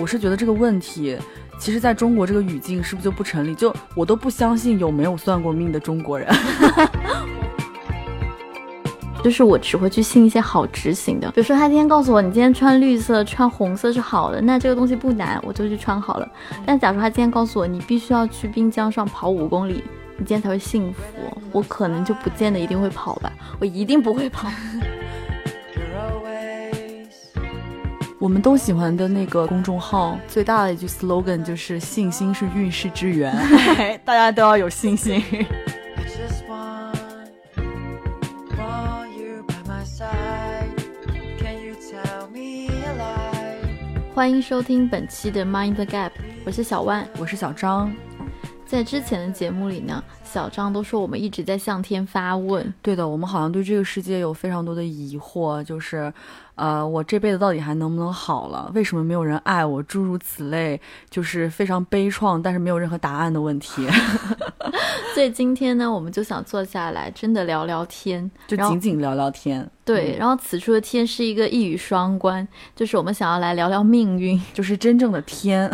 我是觉得这个问题，其实在中国这个语境是不是就不成立？就我都不相信有没有算过命的中国人。就是我只会去信一些好执行的，比如说他今天告诉我你今天穿绿色、穿红色是好的，那这个东西不难，我就去穿好了。但假如他今天告诉我你必须要去滨江上跑五公里，你今天才会幸福，我可能就不见得一定会跑吧，我一定不会跑。我们都喜欢的那个公众号最大的一句 slogan 就是“信心是运势之源”，大家都要有信心。欢迎收听本期的 Mind the Gap，我是小万，我是小张。在之前的节目里呢，小张都说我们一直在向天发问。对的，我们好像对这个世界有非常多的疑惑，就是，呃，我这辈子到底还能不能好了？为什么没有人爱我？诸如此类，就是非常悲怆，但是没有任何答案的问题。所以今天呢，我们就想坐下来，真的聊聊天，就仅仅聊聊天。对，然后此处的天是一个一语双关，就是我们想要来聊聊命运，就是真正的天。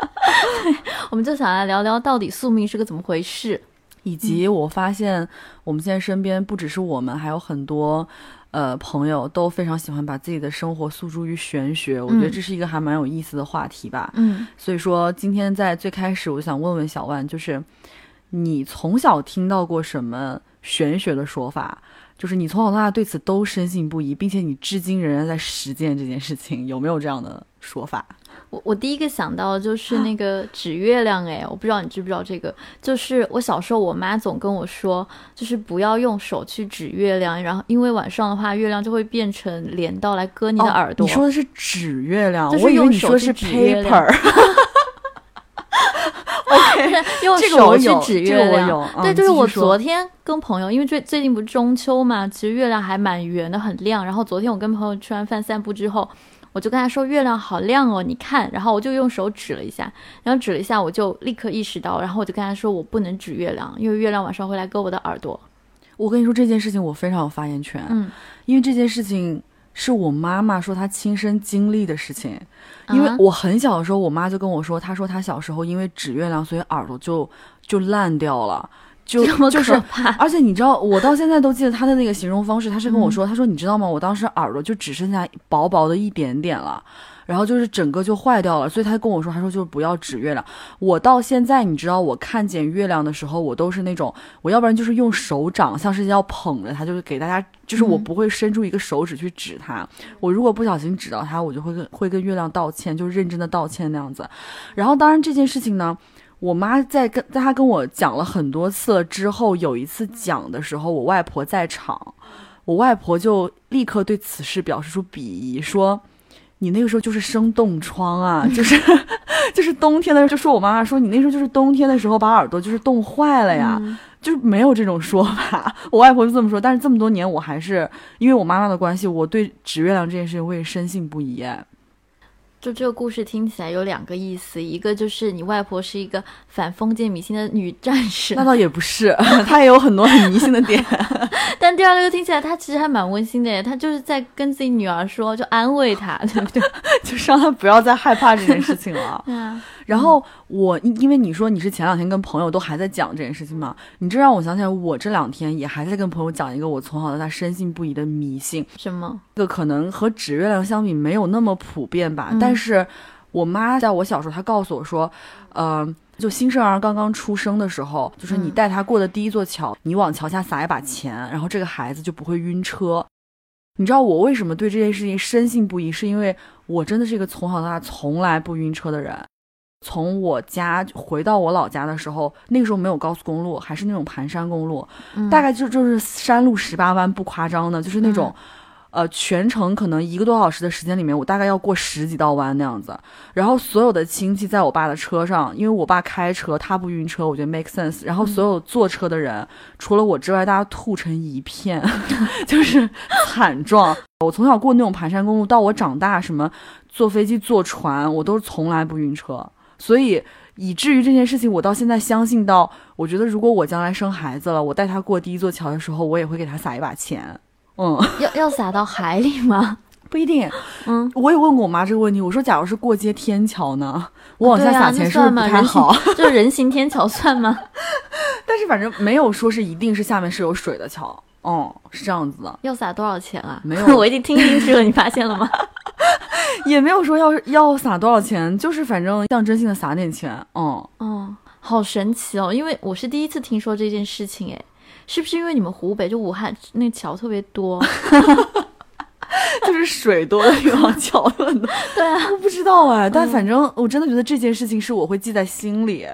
我们就想来聊聊到底宿命是个怎么回事，以及我发现我们现在身边不只是我们，还有很多呃朋友都非常喜欢把自己的生活诉诸于玄学。我觉得这是一个还蛮有意思的话题吧。嗯，所以说今天在最开始，我想问问小万，就是。你从小听到过什么玄学的说法？就是你从小到大对此都深信不疑，并且你至今仍然在实践这件事情，有没有这样的说法？我我第一个想到的就是那个指月亮，哎，我不知道你知不知道这个？就是我小时候，我妈总跟我说，就是不要用手去指月亮，然后因为晚上的话，月亮就会变成镰刀来割你的耳朵。你说的是指月亮，我以为你说是 paper。OK，用手去指月亮。对，就是我昨天跟朋友，因为最最近不是中秋嘛，其实月亮还蛮圆的，很亮。然后昨天我跟朋友吃完饭散步之后，我就跟他说月亮好亮哦，你看。然后我就用手指了一下，然后指了一下，我就立刻意识到，然后我就跟他说我不能指月亮，因为月亮晚上会来割我的耳朵。我跟你说这件事情，我非常有发言权。嗯，因为这件事情。是我妈妈说她亲身经历的事情，因为我很小的时候，我妈就跟我说，她说她小时候因为指月亮，所以耳朵就就烂掉了，就就是，而且你知道，我到现在都记得他的那个形容方式，他是跟我说，他说你知道吗？我当时耳朵就只剩下薄薄的一点点了。然后就是整个就坏掉了，所以他跟我说，他说就是不要指月亮。我到现在，你知道，我看见月亮的时候，我都是那种，我要不然就是用手掌，像是要捧着它，就是给大家，就是我不会伸出一个手指去指它。我如果不小心指到它，我就会跟会跟月亮道歉，就认真的道歉那样子。然后当然这件事情呢，我妈在跟在她跟我讲了很多次了之后，有一次讲的时候，我外婆在场，我外婆就立刻对此事表示出鄙夷，说。你那个时候就是生冻疮啊，就是 就是冬天的时候，就说我妈妈说你那时候就是冬天的时候把耳朵就是冻坏了呀，就是没有这种说法。我外婆就这么说，但是这么多年我还是因为我妈妈的关系，我对指月亮这件事情我也深信不疑。就这个故事听起来有两个意思，一个就是你外婆是一个反封建迷信的女战士，那倒也不是，她也有很多很迷信的点。但第二个就听起来她其实还蛮温馨的耶，她就是在跟自己女儿说，就安慰她，对不对？就是让她不要再害怕这件事情了。然后我因为你说你是前两天跟朋友都还在讲这件事情嘛，你这让我想起来，我这两天也还在跟朋友讲一个我从小到大深信不疑的迷信。什么？这个可能和指月亮相比没有那么普遍吧，但是我妈在我小时候，她告诉我说，呃，就新生儿刚刚出生的时候，就是你带他过的第一座桥，你往桥下撒一把钱，然后这个孩子就不会晕车。你知道我为什么对这件事情深信不疑？是因为我真的是一个从小到大从来不晕车的人。从我家回到我老家的时候，那个时候没有高速公路，还是那种盘山公路，大概就就是山路十八弯，不夸张的，就是那种，呃，全程可能一个多小时的时间里面，我大概要过十几道弯那样子。然后所有的亲戚在我爸的车上，因为我爸开车，他不晕车，我觉得 make sense。然后所有坐车的人，除了我之外，大家吐成一片，就是惨状。我从小过那种盘山公路，到我长大，什么坐飞机、坐船，我都从来不晕车。所以以至于这件事情，我到现在相信到，我觉得如果我将来生孩子了，我带他过第一座桥的时候，我也会给他撒一把钱。嗯，要要撒到海里吗？不一定。嗯，我也问过我妈这个问题，我说假如是过街天桥呢，我往下撒钱是不是不太好？就是人行天桥算吗？但是反正没有说是一定是下面是有水的桥，哦，是这样子的，要撒多少钱啊？没有 我已经听进去了，你发现了吗？也没有说要要撒多少钱，就是反正象征性的撒点钱，嗯。哦，好神奇哦！因为我是第一次听说这件事情，哎，是不是因为你们湖北就武汉那桥特别多？就是水多的地方桥很多。对啊，我不知道哎，但反正我真的觉得这件事情是我会记在心里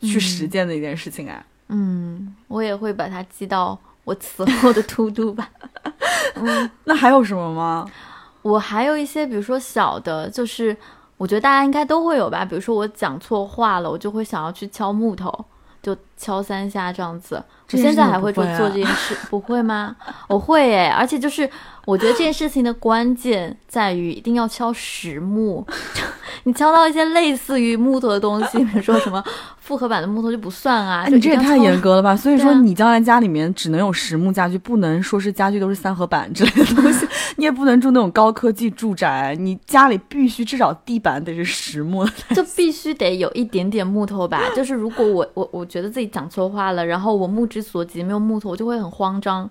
去实践的一件事情哎。嗯，我也会把它记到我此后的 to do 吧。嗯，那还有什么吗？我还有一些，比如说小的，就是我觉得大家应该都会有吧。比如说我讲错话了，我就会想要去敲木头，就敲三下这样子。我现在还会做做这件事，不会吗？我会诶，而且就是我觉得这件事情的关键在于一定要敲实木。你敲到一些类似于木头的东西，比如说什么复合板的木头就不算啊。哎，你这也太严格。了吧！所以说你将来家里面只能有实木家具，不能说是家具都是三合板之类的东西，你也不能住那种高科技住宅，你家里必须至少地板得是实木的。就必须得有一点点木头吧。就是如果我我我觉得自己讲错话了，然后我目之所及没有木头，我就会很慌张。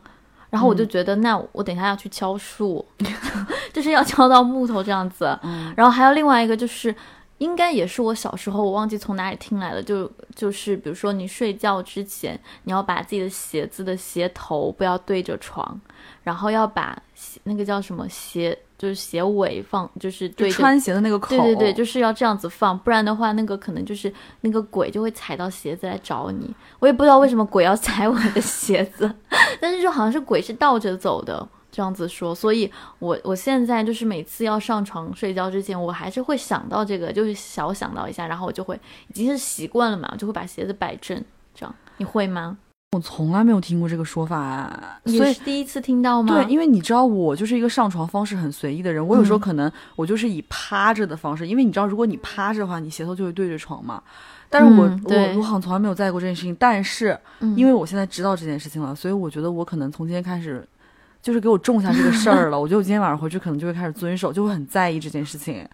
然后我就觉得，那我等一下要去敲树，就是要敲到木头这样子。然后还有另外一个就是。应该也是我小时候，我忘记从哪里听来的，就就是比如说你睡觉之前，你要把自己的鞋子的鞋头不要对着床，然后要把鞋那个叫什么鞋，就是鞋尾放，就是对着穿鞋的那个口，对对对，就是要这样子放，不然的话，那个可能就是那个鬼就会踩到鞋子来找你。我也不知道为什么鬼要 踩我的鞋子，但是就好像是鬼是倒着走的，这样子说。所以我我现在就是每次要上床睡觉之前，我还是会想到这个，就是小想到一下，然后我就会已经是习惯了嘛，我就会把鞋子摆正。这样你会吗？我从来没有听过这个说法啊，所也以是第一次听到吗？对，因为你知道我就是一个上床方式很随意的人，我有时候嗯可能我就是以趴着的方式，因为你知道，如果你趴着的话，你鞋头就会对着床嘛。但是我、嗯我我好像从来没有在意过这件事情，但是嗯因为我现在知道这件事情了，所以我觉得我可能从今天开始。就是给我种下这个事儿了，我觉得我今天晚上回去可能就会开始遵守，就会很在意这件事情。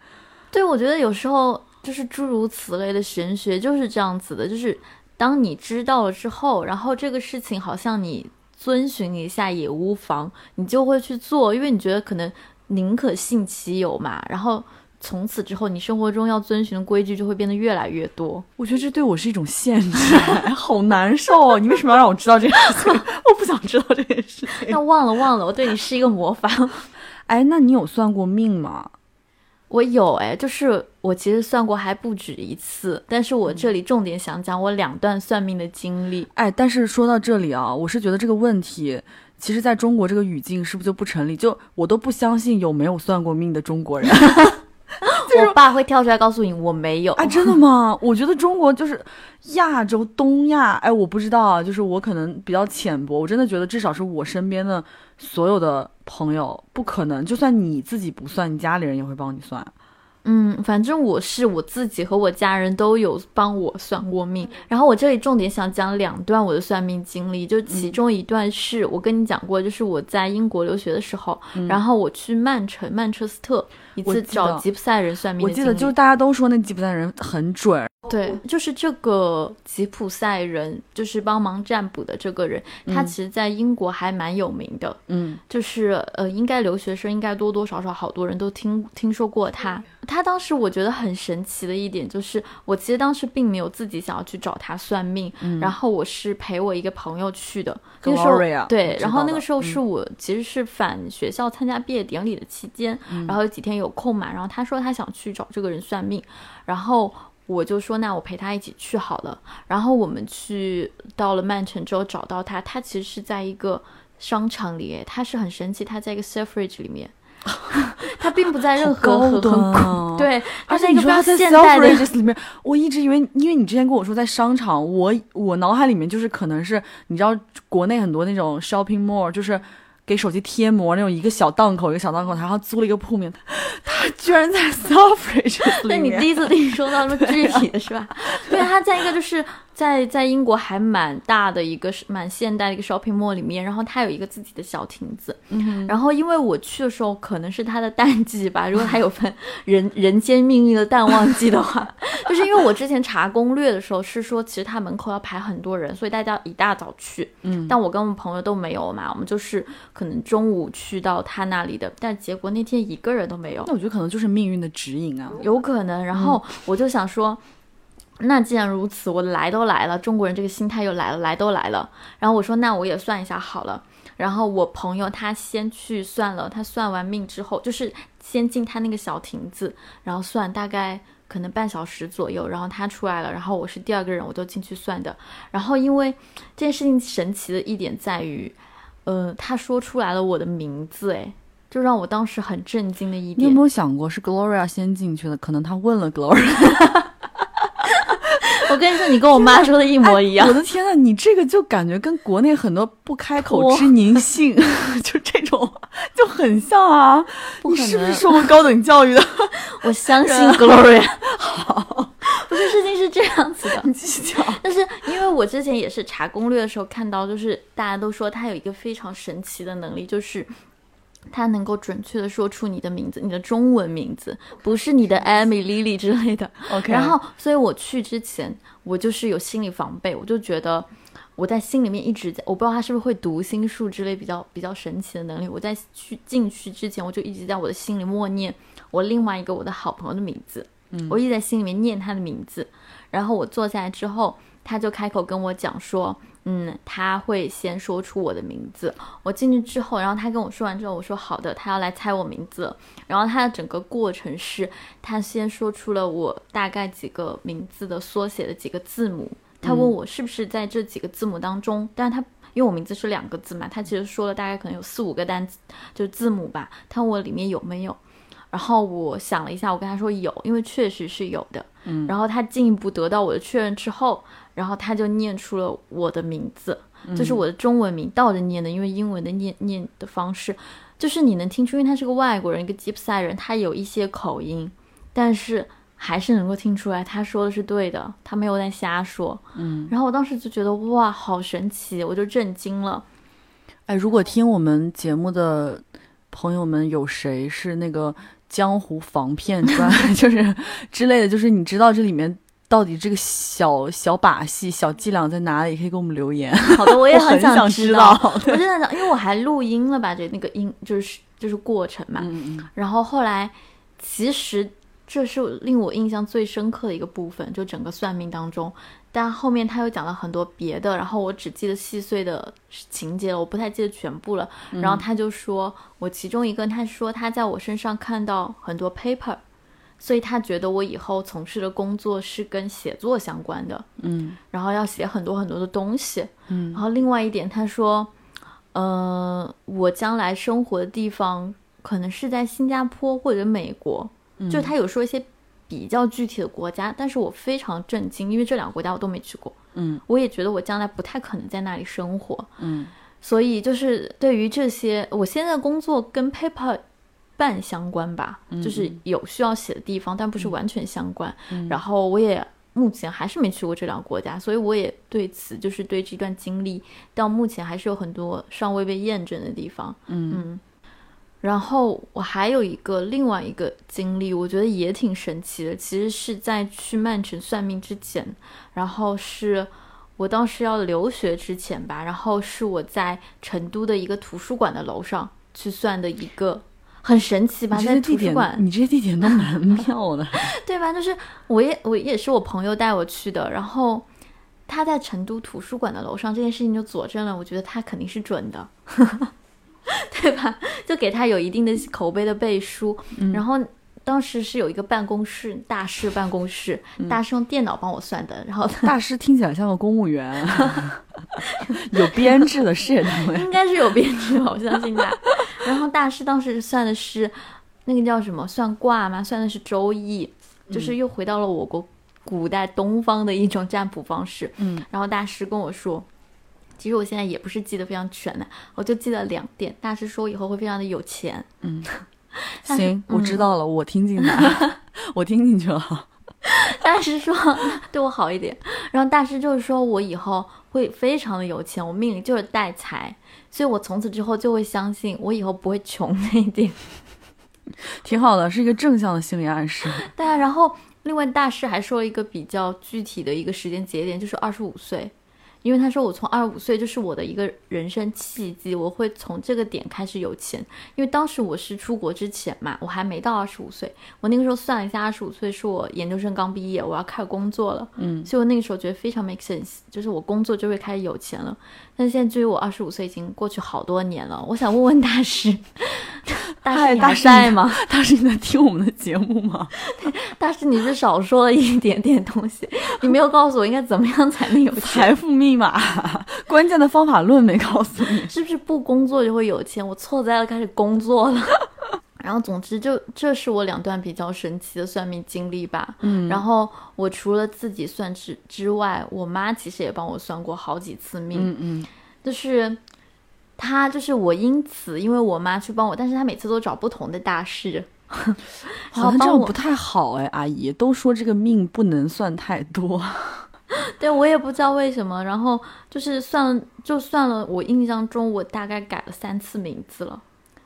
对，我觉得有时候就是诸如此类的玄学就是这样子的，就是当你知道了之后，然后这个事情好像你遵循一下也无妨，你就会去做，因为你觉得可能宁可信其有嘛，然后从此之后，你生活中要遵循的规矩就会变得越来越多。我觉得这对我是一种限制，好难受哦！你为什么要让我知道这件事情？我不想知道这件事情。那忘了忘了，我对你施一个魔法。哎，那你有算过命吗？我有哎，就是我其实算过还不止一次，但是我这里重点想讲我两段算命的经历。哎，但是说到这里啊，我是觉得这个问题，其实在中国这个语境是不是就不成立？就我都不相信有没有算过命的中国人 我爸会跳出来告诉你我没有啊！真的吗？我觉得中国就是亚洲、东亚，哎，我不知道啊，就是我可能比较浅薄，我真的觉得至少是我身边的所有的朋友，不可能，就算你自己不算，你家里人也会帮你算。嗯，反正我是我自己和我家人都有帮我算过命。然后我这里重点想讲两段我的算命经历，就其中一段是我跟你讲过，就是我在英国留学的时候，然后我去曼城、曼彻斯特一次找吉普赛人算命我的经历。记得就是大家都说那吉普赛人很准，对，就是这个吉普赛人，就是帮忙占卜的这个人，他嗯其实在英国还蛮有名的。嗯就是呃，应该留学生应该多多少少好多人都听听说过他。他当时我觉得很神奇的一点就是，我其实当时并没有自己想要去找他算命，嗯然后我是陪我一个朋友去的。那个时候对，然后那个时候是嗯我其实是返学校参加毕业典礼的期间，嗯然后有几天有空嘛，然后他说他想去找这个人算命，然后。我就说，那我陪他一起去好了。然后我们去到了曼城之后，找到他，他其实是在一个商场里，他是很神奇，他在一个 Selfridge 里面，他并不在任何高很对，他而且在一个现代的 Selfridges 里面，我一直以为，因为你之前跟我说在商场，我我脑海里面就是可能是你知道国内很多那种 shopping mall，就是给手机贴膜那种一个小档口一个小档口，然后租了一个铺面，他 居然在 面。那你第一次听说到那么具体的是吧？对，他在一个就是在在英国还蛮大的一个蛮现代的一个 shopping mall 里面，然后它有一个自己的小亭子。嗯然后因为我去的时候可能是它的淡季吧，如果它有分人人间命运的淡旺季的话，就是因为我之前查攻略的时候是说，其实它门口要排很多人，所以大家一大早去。嗯，但我跟我们朋友都没有嘛，我们就是可能中午去到他那里的，但结果那天一个人都没有。那我觉得可能就是命运的指引啊。有可能。然后我就想说。那既然如此，我来都来了，中国人这个心态又来了，来都来了。然后我说，那我也算一下好了。然后我朋友他先去算了，他算完命之后，就是先进他那个小亭子，然后算大概可能半小时左右，然后他出来了，然后我是第二个人，我就进去算的。然后因为这件事情神奇的一点在于，呃，他说出来了我的名字，哎，就让我当时很震惊的一点。你有没有想过是 Gloria 先进去的？可能他问了 Gloria。我跟你说，你跟我妈说的一模一样。我的天呐，你这个就感觉跟国内很多不开口之宁性，就这种就很像啊！你是不是受过高等教育的？我相信 Gloria。好，不是事情是这样子的，你继续讲。但是因为我之前也是查攻略的时候看到，就是大家都说他有一个非常神奇的能力，就是。他能够准确的说出你的名字，你的中文名字，不是你的 Amy、Lily 之类的。OK。然后，所以我去之前，我就是有心理防备，我就觉得我在心里面一直在，我不知道他是不是会读心术之类比较比较神奇的能力。我在去进去之前，我就一直在我的心里默念我另外一个我的好朋友的名字，嗯，我一直在心里面念他的名字。然后我坐下来之后，他就开口跟我讲说。嗯，他会先说出我的名字。我进去之后，然后他跟我说完之后，我说好的，他要来猜我名字。然后他的整个过程是，他先说出了我大概几个名字的缩写的几个字母。他问我是不是在这几个字母当中，但是他因为我名字是两个字嘛，他其实说了大概可能有四五个单词，就是字母吧。他问我里面有没有，然后我想了一下，我跟他说有，因为确实是有的。嗯，然后他进一步得到我的确认之后。然后他就念出了我的名字，就是我的中文名倒着念的，因为英文的念念的方式，就是你能听出，因为他是个外国人，一个吉普赛人，他有一些口音，但是还是能够听出来他说的是对的，他没有在瞎说。嗯，然后我当时就觉得哇，好神奇，我就震惊了。哎，如果听我们节目的朋友们有谁是那个江湖防骗专，就是之类的，就是你知道这里面。到底这个小小把戏、小伎俩在哪里？可以给我们留言。好的，我也 很想知道。我真的想，因为我还录音了吧？这那个音就是就是过程嘛。嗯嗯。然后后来，其实这是令我印象最深刻的一个部分，就整个算命当中。但后面他又讲了很多别的，然后我只记得细碎的情节了，我不太记得全部了。然后他就说我其中一个，他说他在我身上看到很多 paper。所以他觉得我以后从事的工作是跟写作相关的，嗯，然后要写很多很多的东西，嗯，然后另外一点，他说，呃，我将来生活的地方可能是在新加坡或者美国，就他有说一些比较具体的国家，但是我非常震惊，因为这两个国家我都没去过，嗯，我也觉得我将来不太可能在那里生活，嗯，所以就是对于这些，我现在工作跟 paper。半相关吧，就是有需要写的地方，但不是完全相关。然后我也目前还是没去过这两个国家，所以我也对此就是对这段经历到目前还是有很多尚未被验证的地方。嗯，然后我还有一个另外一个经历，我觉得也挺神奇的。其实是在去曼城算命之前，然后是我当时要留学之前吧，然后是我在成都的一个图书馆的楼上去算的一个。很神奇吧，在图书馆，你这些地点都蛮 妙的，对吧？就是我也我也是我朋友带我去的，然后他在成都图书馆的楼上，这件事情就佐证了，我觉得他肯定是准的，对吧？就给他有一定的口碑的背书，然后。当时是有一个办公室，大师办公室，大师用电脑帮我算的。然后大师听起来像个公务员，有编制的事业单位，应该是有编制，我相信他。然后大师当时算的是那个叫什么？算卦吗？算的是周易，就是又回到了我国古代东方的一种占卜方式。嗯。然后大师跟我说，其实我现在也不是记得非常全的，我就记得两点。大师说以后会非常的有钱。嗯。行，我知道了，我听进来，我听进去了。大师说对我好一点，然后大师就是说我以后会非常的有钱，我命里就是带财，所以我从此之后就会相信我以后不会穷那一点，挺好的，是一个正向的心理暗示。对啊，然后另外大师还说了一个比较具体的一个时间节点，就是二十五岁。因为他说我从二十五岁就是我的一个人生契机，我会从这个点开始有钱。因为当时我是出国之前嘛，我还没到二十五岁。我那个时候算了一下，二十五岁是我研究生刚毕业，我要开始工作了。嗯，所以我那个时候觉得非常 make sense，就是我工作就会开始有钱了。但现在距离我二十五岁已经过去好多年了，我想问问大师，大师你还在吗？大师你在听我们的节目吗？大师你是少说了一点点东西，你没有告诉我应该怎么样才能有财富密码，关键的方法论没告诉你，是不是不工作就会有钱？我错在了开始工作了。然后，总之就这是我两段比较神奇的算命经历吧。嗯，然后我除了自己算之之外，我妈其实也帮我算过好几次命。嗯嗯，就是她，就是我因此因为我妈去帮我，但是她每次都找不同的大师。好像这样不太好哎，阿姨都说这个命不能算太多。对我也不知道为什么。然后就是算了，就算了。我印象中我大概改了三次名字了。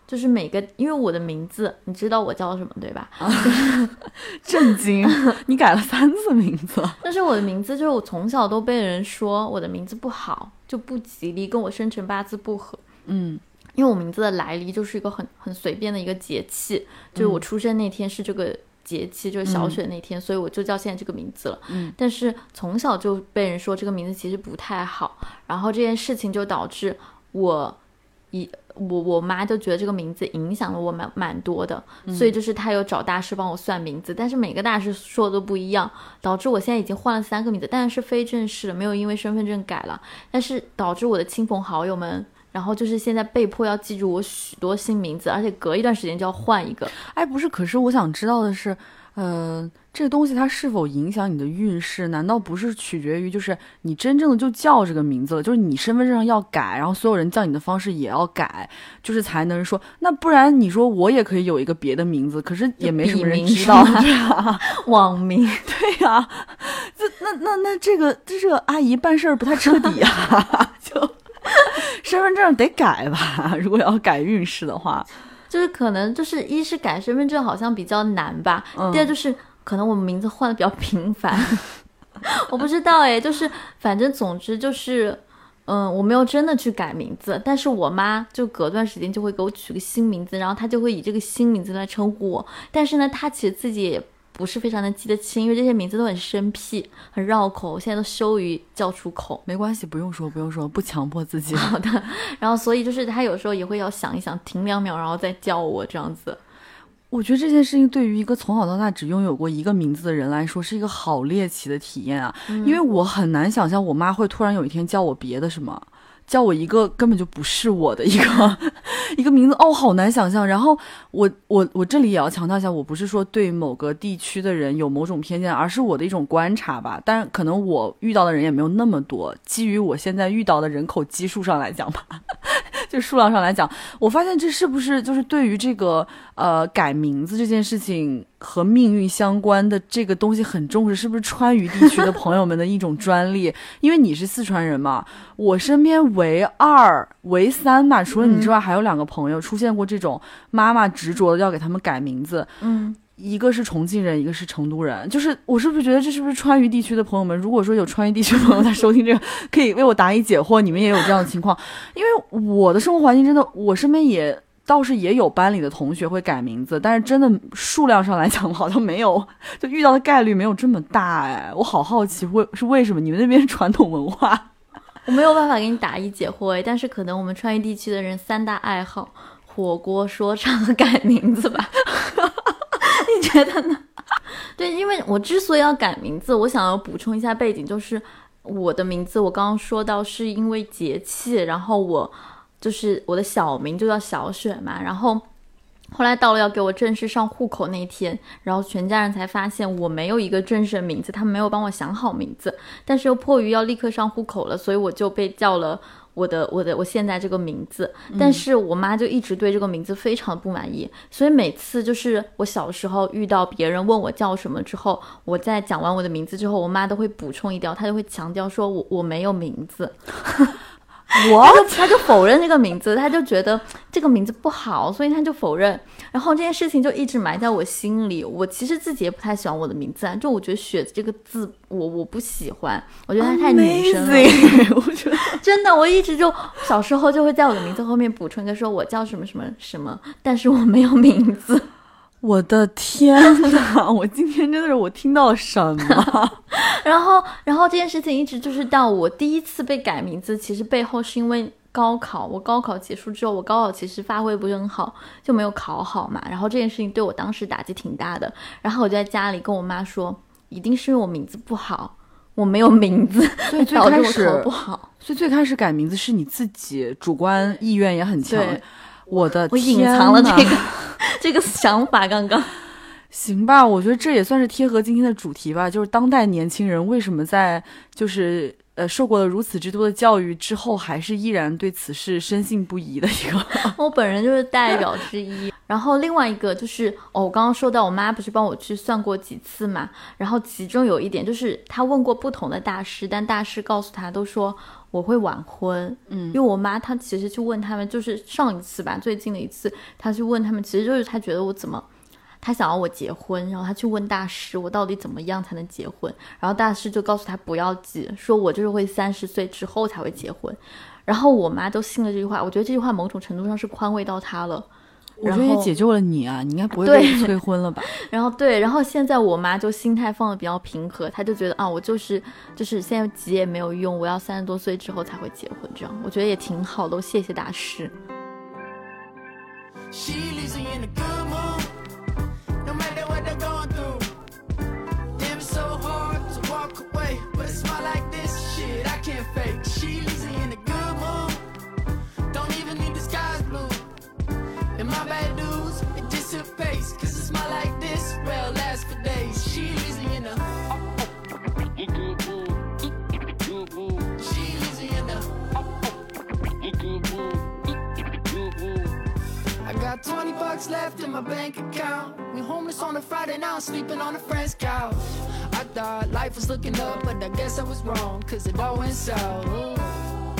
就是每个，因为我的名字，你知道我叫什么对吧？震惊！你改了三次名字。但是我的名字就是我从小都被人说我的名字不好，就不吉利，跟我生辰八字不合。嗯，因为我名字的来历就是一个很很随便的一个节气，就是我出生那天是这个节气，就是小雪那天，所以我就叫现在这个名字了。嗯，但是从小就被人说这个名字其实不太好，然后这件事情就导致我一。我我妈就觉得这个名字影响了我蛮蛮多的，所以就是她有找大师帮我算名字，但是每个大师说的都不一样，导致我现在已经换了三个名字，但是非正式的，没有因为身份证改了，但是导致我的亲朋好友们，然后就是现在被迫要记住我许多新名字，而且隔一段时间就要换一个。哎，不是，可是我想知道的是。呃，这个东西它是否影响你的运势？难道不是取决于就是你真正的就叫这个名字了？就是你身份证上要改，然后所有人叫你的方式也要改，就是才能说。那不然你说我也可以有一个别的名字，可是也没什么人知道，对啊，网名，对呀。这那那那这个这个阿姨办事儿不太彻底啊，就 身份证得改吧？如果要改运势的话。就是可能就是一是改身份证好像比较难吧，第二就是可能我们名字换的比较频繁，我不知道哎，就是反正总之就是，嗯，我没有真的去改名字，但是我妈就隔段时间就会给我取个新名字，然后她就会以这个新名字来称呼我，但是呢，她其实自己也。不是非常能记得清，因为这些名字都很生僻、很绕口，我现在都羞于叫出口。没关系，不用说，不用说，不强迫自己。好的。然后，所以就是他有时候也会要想一想，停两秒，然后再叫我这样子。我觉得这件事情对于一个从小到大只拥有过一个名字的人来说，是一个好猎奇的体验啊！因为我很难想象我妈会突然有一天叫我别的什么。叫我一个根本就不是我的一个 一个名字哦，好难想象。然后我我我这里也要强调一下，我不是说对某个地区的人有某种偏见，而是我的一种观察吧。但可能我遇到的人也没有那么多，基于我现在遇到的人口基数上来讲吧。就数量上来讲，我发现这是不是就是对于这个呃改名字这件事情和命运相关的这个东西很重视，是不是川渝地区的朋友们的一种专利？因为你是四川人嘛，我身边唯二唯三吧，除了你之外，还有两个朋友出现过这种妈妈执着的要给他们改名字，嗯。一个是重庆人，一个是成都人，就是我是不是觉得这是不是川渝地区的朋友们？如果说有川渝地区朋友在收听这个，可以为我答疑解惑。你们也有这样的情况？因为我的生活环境真的，我身边也倒是也有班里的同学会改名字，但是真的数量上来讲，好像没有，就遇到的概率没有这么大。哎，我好好奇，为是为什么？你们那边传统文化，我没有办法给你答疑解惑。哎，但是可能我们川渝地区的人三大爱好：火锅、说唱和改名字吧。你觉得呢？对，因为我之所以要改名字，我想要补充一下背景，就是我的名字，我刚刚说到是因为节气，然后我就是我的小名就叫小雪嘛，然后后来到了要给我正式上户口那天，然后全家人才发现我没有一个正式的名字，他们没有帮我想好名字，但是又迫于要立刻上户口了，所以我就被叫了。我的我的我现在这个名字，但是我妈就一直对这个名字非常不满意，所以每次就是我小时候遇到别人问我叫什么之后，我在讲完我的名字之后，我妈都会补充一条，她就会强调说我我没有名字。我他就否认这个名字，他就觉得这个名字不好，所以他就否认。然后这件事情就一直埋在我心里。我其实自己也不太喜欢我的名字啊，就我觉得“雪”这个字，我我不喜欢，我觉得它太女生了。我觉得真的，我一直就小时候就会在我的名字后面补充一个，说我叫什么什么什么，但是我没有名字。我的天呐！我今天真的是我听到了什么？然后，然后这件事情一直就是到我第一次被改名字，其实背后是因为高考。我高考结束之后，我高考其实发挥不是很好，就没有考好嘛。然后这件事情对我当时打击挺大的。然后我就在家里跟我妈说，一定是因为我名字不好，我没有名字，所以最开始 不好。所以最开始改名字是你自己主观意愿也很强。我的我隐藏了这个。这个想法刚刚行吧，我觉得这也算是贴合今天的主题吧，就是当代年轻人为什么在就是呃受过了如此之多的教育之后，还是依然对此事深信不疑的一个。我本人就是代表之一，然后另外一个就是哦，我刚刚说到我妈不是帮我去算过几次嘛，然后其中有一点就是她问过不同的大师，但大师告诉她都说。我会晚婚，嗯，因为我妈她其实去问他们，就是上一次吧，最近的一次，她去问他们，其实就是她觉得我怎么，她想要我结婚，然后她去问大师，我到底怎么样才能结婚？然后大师就告诉她不要急，说我就是会三十岁之后才会结婚。然后我妈都信了这句话，我觉得这句话某种程度上是宽慰到她了。我觉得也解救了你啊！你应该不会被催婚了吧？然后对，然后现在我妈就心态放的比较平和，她就觉得啊，我就是就是现在急也没有用，我要三十多岁之后才会结婚，这样我觉得也挺好的。谢谢大师。Cause a smile like this, will last for days. She leaves me in a. She leaves me in I got 20 bucks left in my bank account. We homeless on a Friday now, I'm sleeping on a friend's couch. I thought life was looking up, but I guess I was wrong. Cause it all went south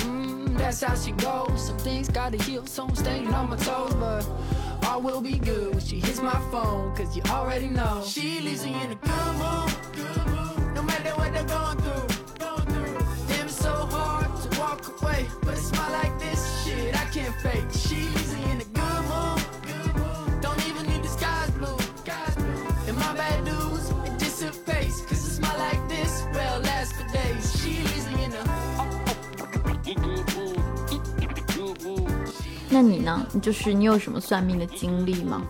mm, that's how she goes. Some things gotta heal, so I'm staying on my toes, but all will be good when she hits my phone, cause you already know. She leaves me in a good mood, good mood. no matter what they're going through. Damn, it's so hard to walk away, but a smile like this, shit, I can't fake. She 那你呢？就是你有什么算命的经历吗？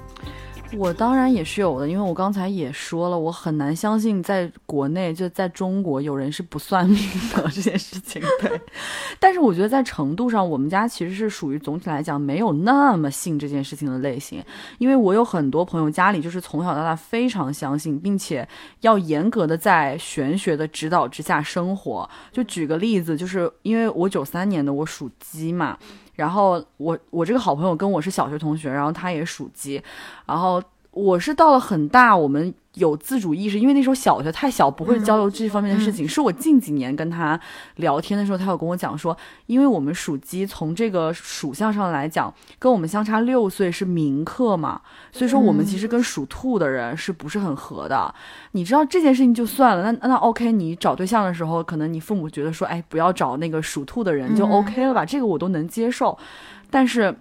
我当然也是有的，因为我刚才也说了，我很难相信在国内就在中国有人是不算命的这件事情。对，但是我觉得在程度上，我们家其实是属于总体来讲没有那么信这件事情的类型，因为我有很多朋友家里就是从小到大非常相信，并且要严格的在玄学的指导之下生活。就举个例子，就是因为我九三年的，我属鸡嘛。然后我我这个好朋友跟我是小学同学，然后他也属鸡，然后我是到了很大，我们。有自主意识，因为那时候小学太小，不会交流这方面的事情。是我近几年跟他聊天的时候，他有跟我讲说，因为我们属鸡，从这个属相上来讲，跟我们相差六岁是冥克嘛，所以说我们其实跟属兔的人是不是很合的？你知道这件事情就算了，那那 OK，你找对象的时候，可能你父母觉得说，哎，不要找那个属兔的人就 OK 了吧？这个我都能接受，但是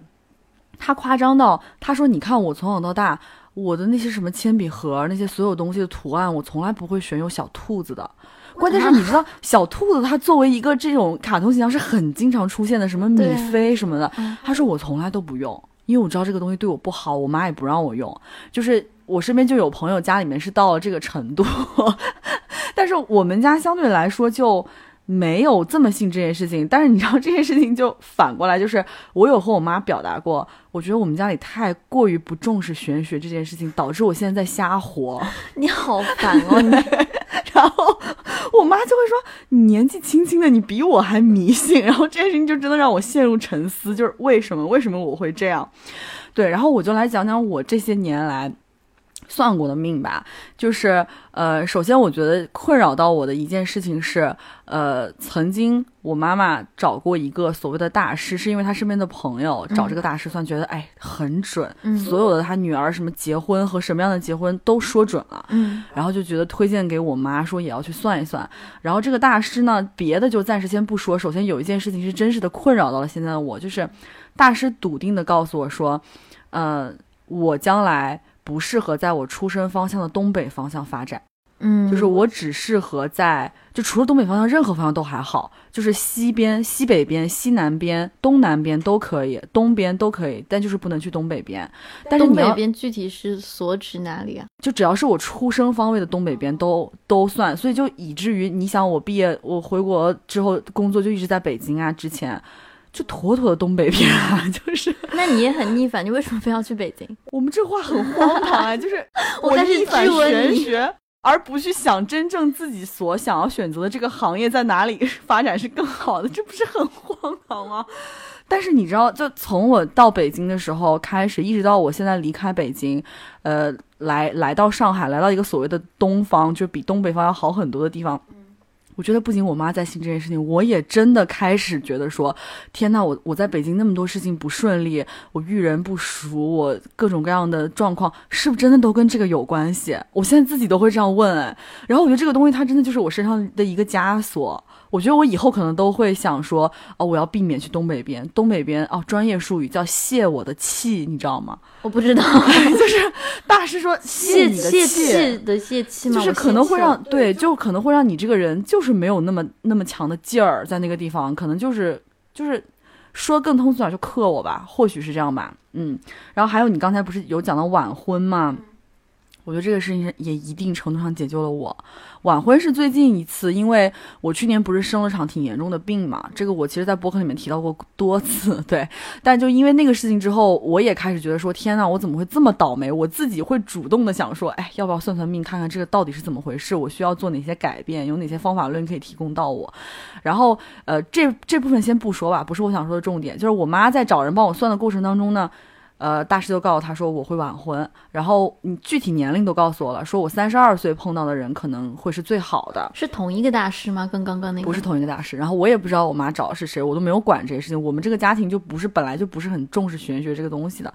他夸张到他说，你看我从小到大。我的那些什么铅笔盒，那些所有东西的图案，我从来不会选有小兔子的。关键是你知道，小兔子它作为一个这种卡通形象是很经常出现的，什么米菲什么的。他说我从来都不用，因为我知道这个东西对我不好，我妈也不让我用。就是我身边就有朋友家里面是到了这个程度，但是我们家相对来说就。没有这么信这件事情，但是你知道这件事情就反过来，就是我有和我妈表达过，我觉得我们家里太过于不重视玄学这件事情，导致我现在在瞎活。你好烦哦！你，然后我妈就会说你年纪轻轻的，你比我还迷信。然后这件事情就真的让我陷入沉思，就是为什么？为什么我会这样？对，然后我就来讲讲我这些年来。算过的命吧，就是呃，首先我觉得困扰到我的一件事情是，呃，曾经我妈妈找过一个所谓的大师，是因为她身边的朋友找这个大师算，觉得哎很准，所有的她女儿什么结婚和什么样的结婚都说准了，嗯，然后就觉得推荐给我妈说也要去算一算，然后这个大师呢，别的就暂时先不说，首先有一件事情是真实的困扰到了现在的我，就是大师笃定的告诉我说，呃，我将来。不适合在我出生方向的东北方向发展，嗯，就是我只适合在就除了东北方向，任何方向都还好，就是西边、西北边、西南边、东南边都可以，东边都可以，但就是不能去东北边。但是东北边具体是所指哪里啊？就只要是我出生方位的东北边都都算，所以就以至于你想我毕业，我回国之后工作就一直在北京啊，之前。就妥妥的东北片啊，就是。那你也很逆反，你为什么非要去北京？我们这话很荒唐啊，就是 我逆反玄学，而不去想真正自己所想要选择的这个行业在哪里发展是更好的，这不是很荒唐吗？但是你知道，就从我到北京的时候开始，一直到我现在离开北京，呃，来来到上海，来到一个所谓的东方，就比东北方要好很多的地方。我觉得不仅我妈在信这件事情，我也真的开始觉得说，天呐，我我在北京那么多事情不顺利，我遇人不熟，我各种各样的状况，是不是真的都跟这个有关系？我现在自己都会这样问，哎，然后我觉得这个东西它真的就是我身上的一个枷锁。我觉得我以后可能都会想说，哦，我要避免去东北边。东北边哦，专业术语叫泄我的气，你知道吗？我不知道，就是大师说泄你的气的泄气吗？就是可能会让对，就可能会让你这个人就是没有那么那么强的劲儿在那个地方，可能就是就是说更通俗点就克我吧，或许是这样吧。嗯，然后还有你刚才不是有讲到晚婚吗？我觉得这个事情也一定程度上解救了我。晚婚是最近一次，因为我去年不是生了场挺严重的病嘛，这个我其实，在博客里面提到过多次。对，但就因为那个事情之后，我也开始觉得说，天呐，我怎么会这么倒霉？我自己会主动的想说，哎，要不要算算命，看看这个到底是怎么回事？我需要做哪些改变？有哪些方法论可以提供到我？然后，呃，这这部分先不说吧，不是我想说的重点，就是我妈在找人帮我算的过程当中呢。呃，大师就告诉他说我会晚婚，然后你具体年龄都告诉我了，说我三十二岁碰到的人可能会是最好的。是同一个大师吗？跟刚刚那个不是同一个大师。然后我也不知道我妈找的是谁，我都没有管这些事情。我们这个家庭就不是本来就不是很重视玄学这个东西的。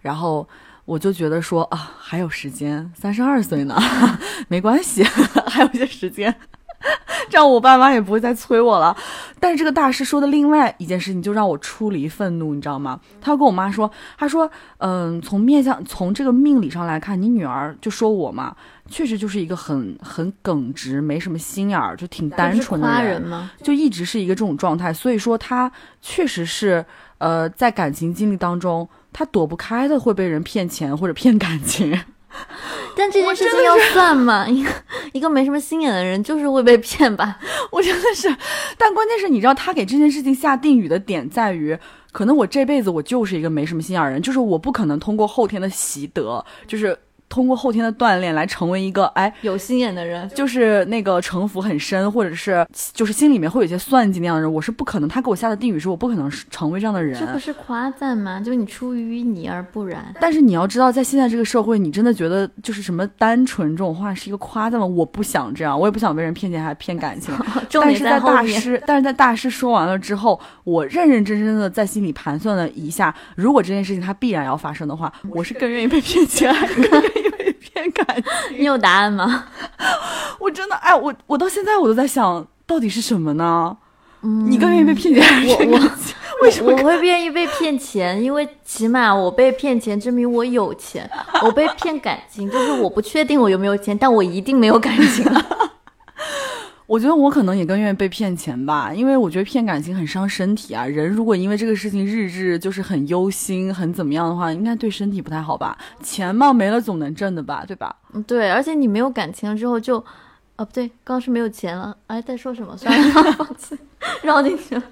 然后我就觉得说啊，还有时间，三十二岁呢，没关系，还有一些时间。这样我爸妈也不会再催我了。但是这个大师说的另外一件事情，就让我出离愤怒，你知道吗？他跟我妈说，他说，嗯，从面相，从这个命理上来看，你女儿就说我嘛，确实就是一个很很耿直，没什么心眼儿，就挺单纯的人吗？就一直是一个这种状态。所以说，他确实是，呃，在感情经历当中，他躲不开的会被人骗钱或者骗感情。但这件事情要算吗？一个一个没什么心眼的人就是会被骗吧？我真的是，但关键是你知道他给这件事情下定语的点在于，可能我这辈子我就是一个没什么心眼人，就是我不可能通过后天的习得，就是。通过后天的锻炼来成为一个哎有心眼的人，就是那个城府很深，或者是就是心里面会有些算计那样的人，我是不可能。他给我下的定语是我不可能成为这样的人。这不是夸赞吗？就你出淤泥而不染。但是你要知道，在现在这个社会，你真的觉得就是什么单纯这种话是一个夸赞吗？我不想这样，我也不想被人骗钱还骗感情。但是在大师，但是在大师说完了之后，我认认真真的在心里盘算了一下，如果这件事情它必然要发生的话，我是更愿意被骗钱。还是更愿意。偏感情，你有 答案吗？我真的哎，我我到现在我都在想到底是什么呢？嗯，你更愿意被骗钱还是骗感情？为什么我会愿意被骗钱？因为起码我被骗钱证明我有钱。我被骗感情就是我不确定我有没有钱，但我一定没有感情。我觉得我可能也更愿意被骗钱吧，因为我觉得骗感情很伤身体啊。人如果因为这个事情日日就是很忧心、很怎么样的话，应该对身体不太好吧？钱嘛没了总能挣的吧，对吧？嗯，对。而且你没有感情了之后就，哦不对，刚刚是没有钱了。哎，在说什么？算了，放弃，绕进去了。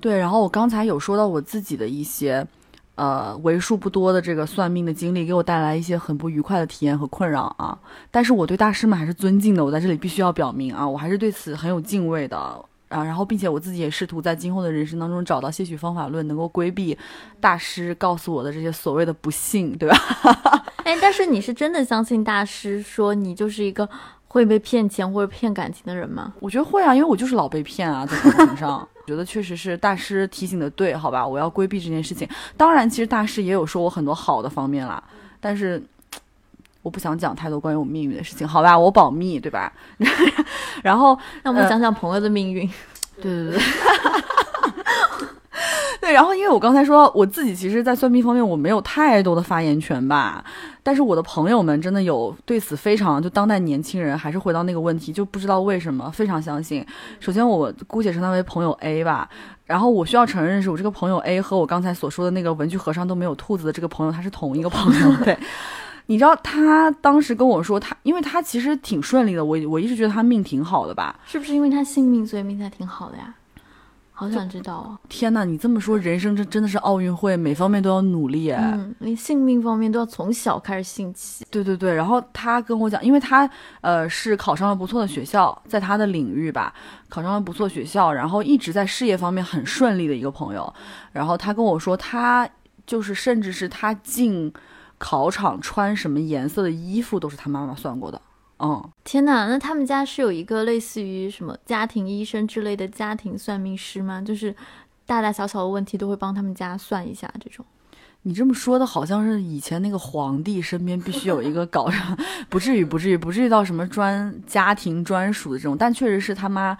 对，然后我刚才有说到我自己的一些。呃，为数不多的这个算命的经历，给我带来一些很不愉快的体验和困扰啊。但是我对大师们还是尊敬的，我在这里必须要表明啊，我还是对此很有敬畏的啊。然后，并且我自己也试图在今后的人生当中找到些许方法论，能够规避大师告诉我的这些所谓的不幸，对吧？哎，但是你是真的相信大师说你就是一个会被骗钱或者骗感情的人吗？我觉得会啊，因为我就是老被骗啊，在感情上。我 觉得确实是大师提醒的对，好吧，我要规避这件事情。当然，其实大师也有说我很多好的方面啦，但是 我不想讲太多关于我命运的事情，好吧，我保密，对吧？然后，那我们讲讲朋友的命运。对对对。对，然后因为我刚才说我自己，其实，在算命方面我没有太多的发言权吧。但是我的朋友们真的有对此非常，就当代年轻人还是回到那个问题，就不知道为什么非常相信。首先，我姑且称他为朋友 A 吧。然后我需要承认是，我这个朋友 A 和我刚才所说的那个文具盒上都没有兔子的这个朋友，他是同一个朋友。对，你知道他当时跟我说，他因为他其实挺顺利的，我我一直觉得他命挺好的吧？是不是因为他信命，所以命才挺好的呀？好想知道啊！天哪，你这么说，人生这真的是奥运会，每方面都要努力哎。嗯，连性命方面都要从小开始兴起。对对对，然后他跟我讲，因为他呃是考上了不错的学校，在他的领域吧，考上了不错学校，然后一直在事业方面很顺利的一个朋友。然后他跟我说，他就是甚至是他进考场穿什么颜色的衣服，都是他妈妈算过的。嗯，天哪，那他们家是有一个类似于什么家庭医生之类的家庭算命师吗？就是大大小小的问题都会帮他们家算一下这种。你这么说的好像是以前那个皇帝身边必须有一个搞上，不至于不至于不至于到什么专家庭专属的这种，但确实是他妈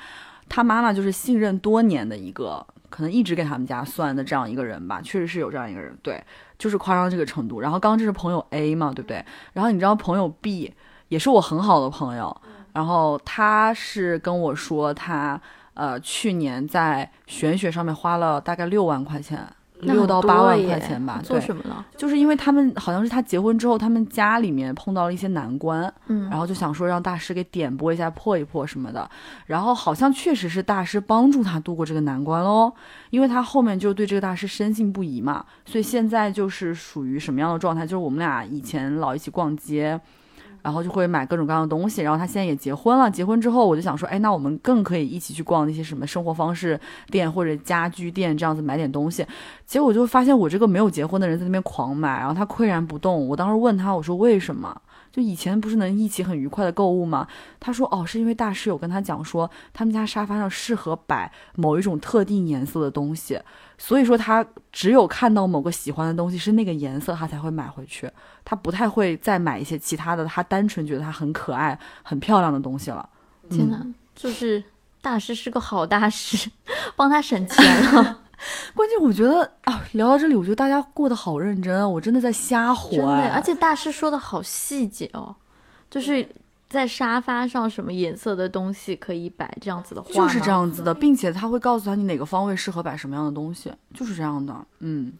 他妈妈就是信任多年的一个，可能一直给他们家算的这样一个人吧，确实是有这样一个人，对，就是夸张这个程度。然后刚刚这是朋友 A 嘛，对不对？然后你知道朋友 B。也是我很好的朋友，然后他是跟我说，他呃去年在玄学上面花了大概六万块钱，六到八万块钱吧。做什么了？就是因为他们好像是他结婚之后，他们家里面碰到了一些难关，嗯，然后就想说让大师给点拨一下，破一破什么的。然后好像确实是大师帮助他度过这个难关喽，因为他后面就对这个大师深信不疑嘛，所以现在就是属于什么样的状态？就是我们俩以前老一起逛街。然后就会买各种各样的东西，然后他现在也结婚了。结婚之后，我就想说，哎，那我们更可以一起去逛那些什么生活方式店或者家居店，这样子买点东西。结果就发现我这个没有结婚的人在那边狂买，然后他岿然不动。我当时问他，我说为什么？就以前不是能一起很愉快的购物吗？他说，哦，是因为大师有跟他讲说，他们家沙发上适合摆某一种特定颜色的东西，所以说他只有看到某个喜欢的东西是那个颜色，他才会买回去。他不太会再买一些其他的，他单纯觉得它很可爱、很漂亮的东西了。天哪，就是大师是个好大师，帮他省钱了。关键我觉得啊，聊到这里，我觉得大家过得好认真啊，我真的在瞎活。真的，而且大师说的好细节哦，就是在沙发上什么颜色的东西可以摆，这样子的话就是这样子的，并且他会告诉他你哪个方位适合摆什么样的东西，就是这样的。嗯。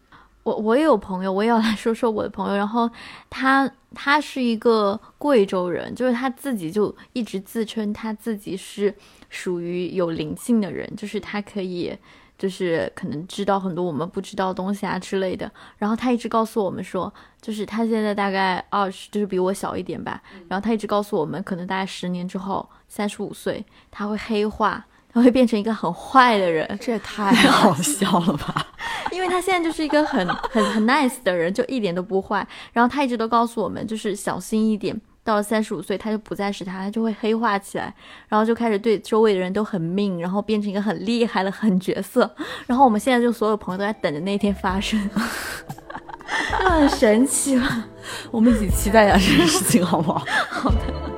我我也有朋友，我也要来说说我的朋友。然后他他是一个贵州人，就是他自己就一直自称他自己是属于有灵性的人，就是他可以就是可能知道很多我们不知道的东西啊之类的。然后他一直告诉我们说，就是他现在大概二十，就是比我小一点吧。然后他一直告诉我们，可能大概十年之后，三十五岁他会黑化。他会变成一个很坏的人，这也太好 笑了吧！因为他现在就是一个很很很 nice 的人，就一点都不坏。然后他一直都告诉我们，就是小心一点，到了三十五岁他就不再是他，他就会黑化起来，然后就开始对周围的人都很命，然后变成一个很厉害的狠角色。然后我们现在就所有朋友都在等着那天发生，就 很神奇了。我们一起期待一下这件事情，好不好？好的。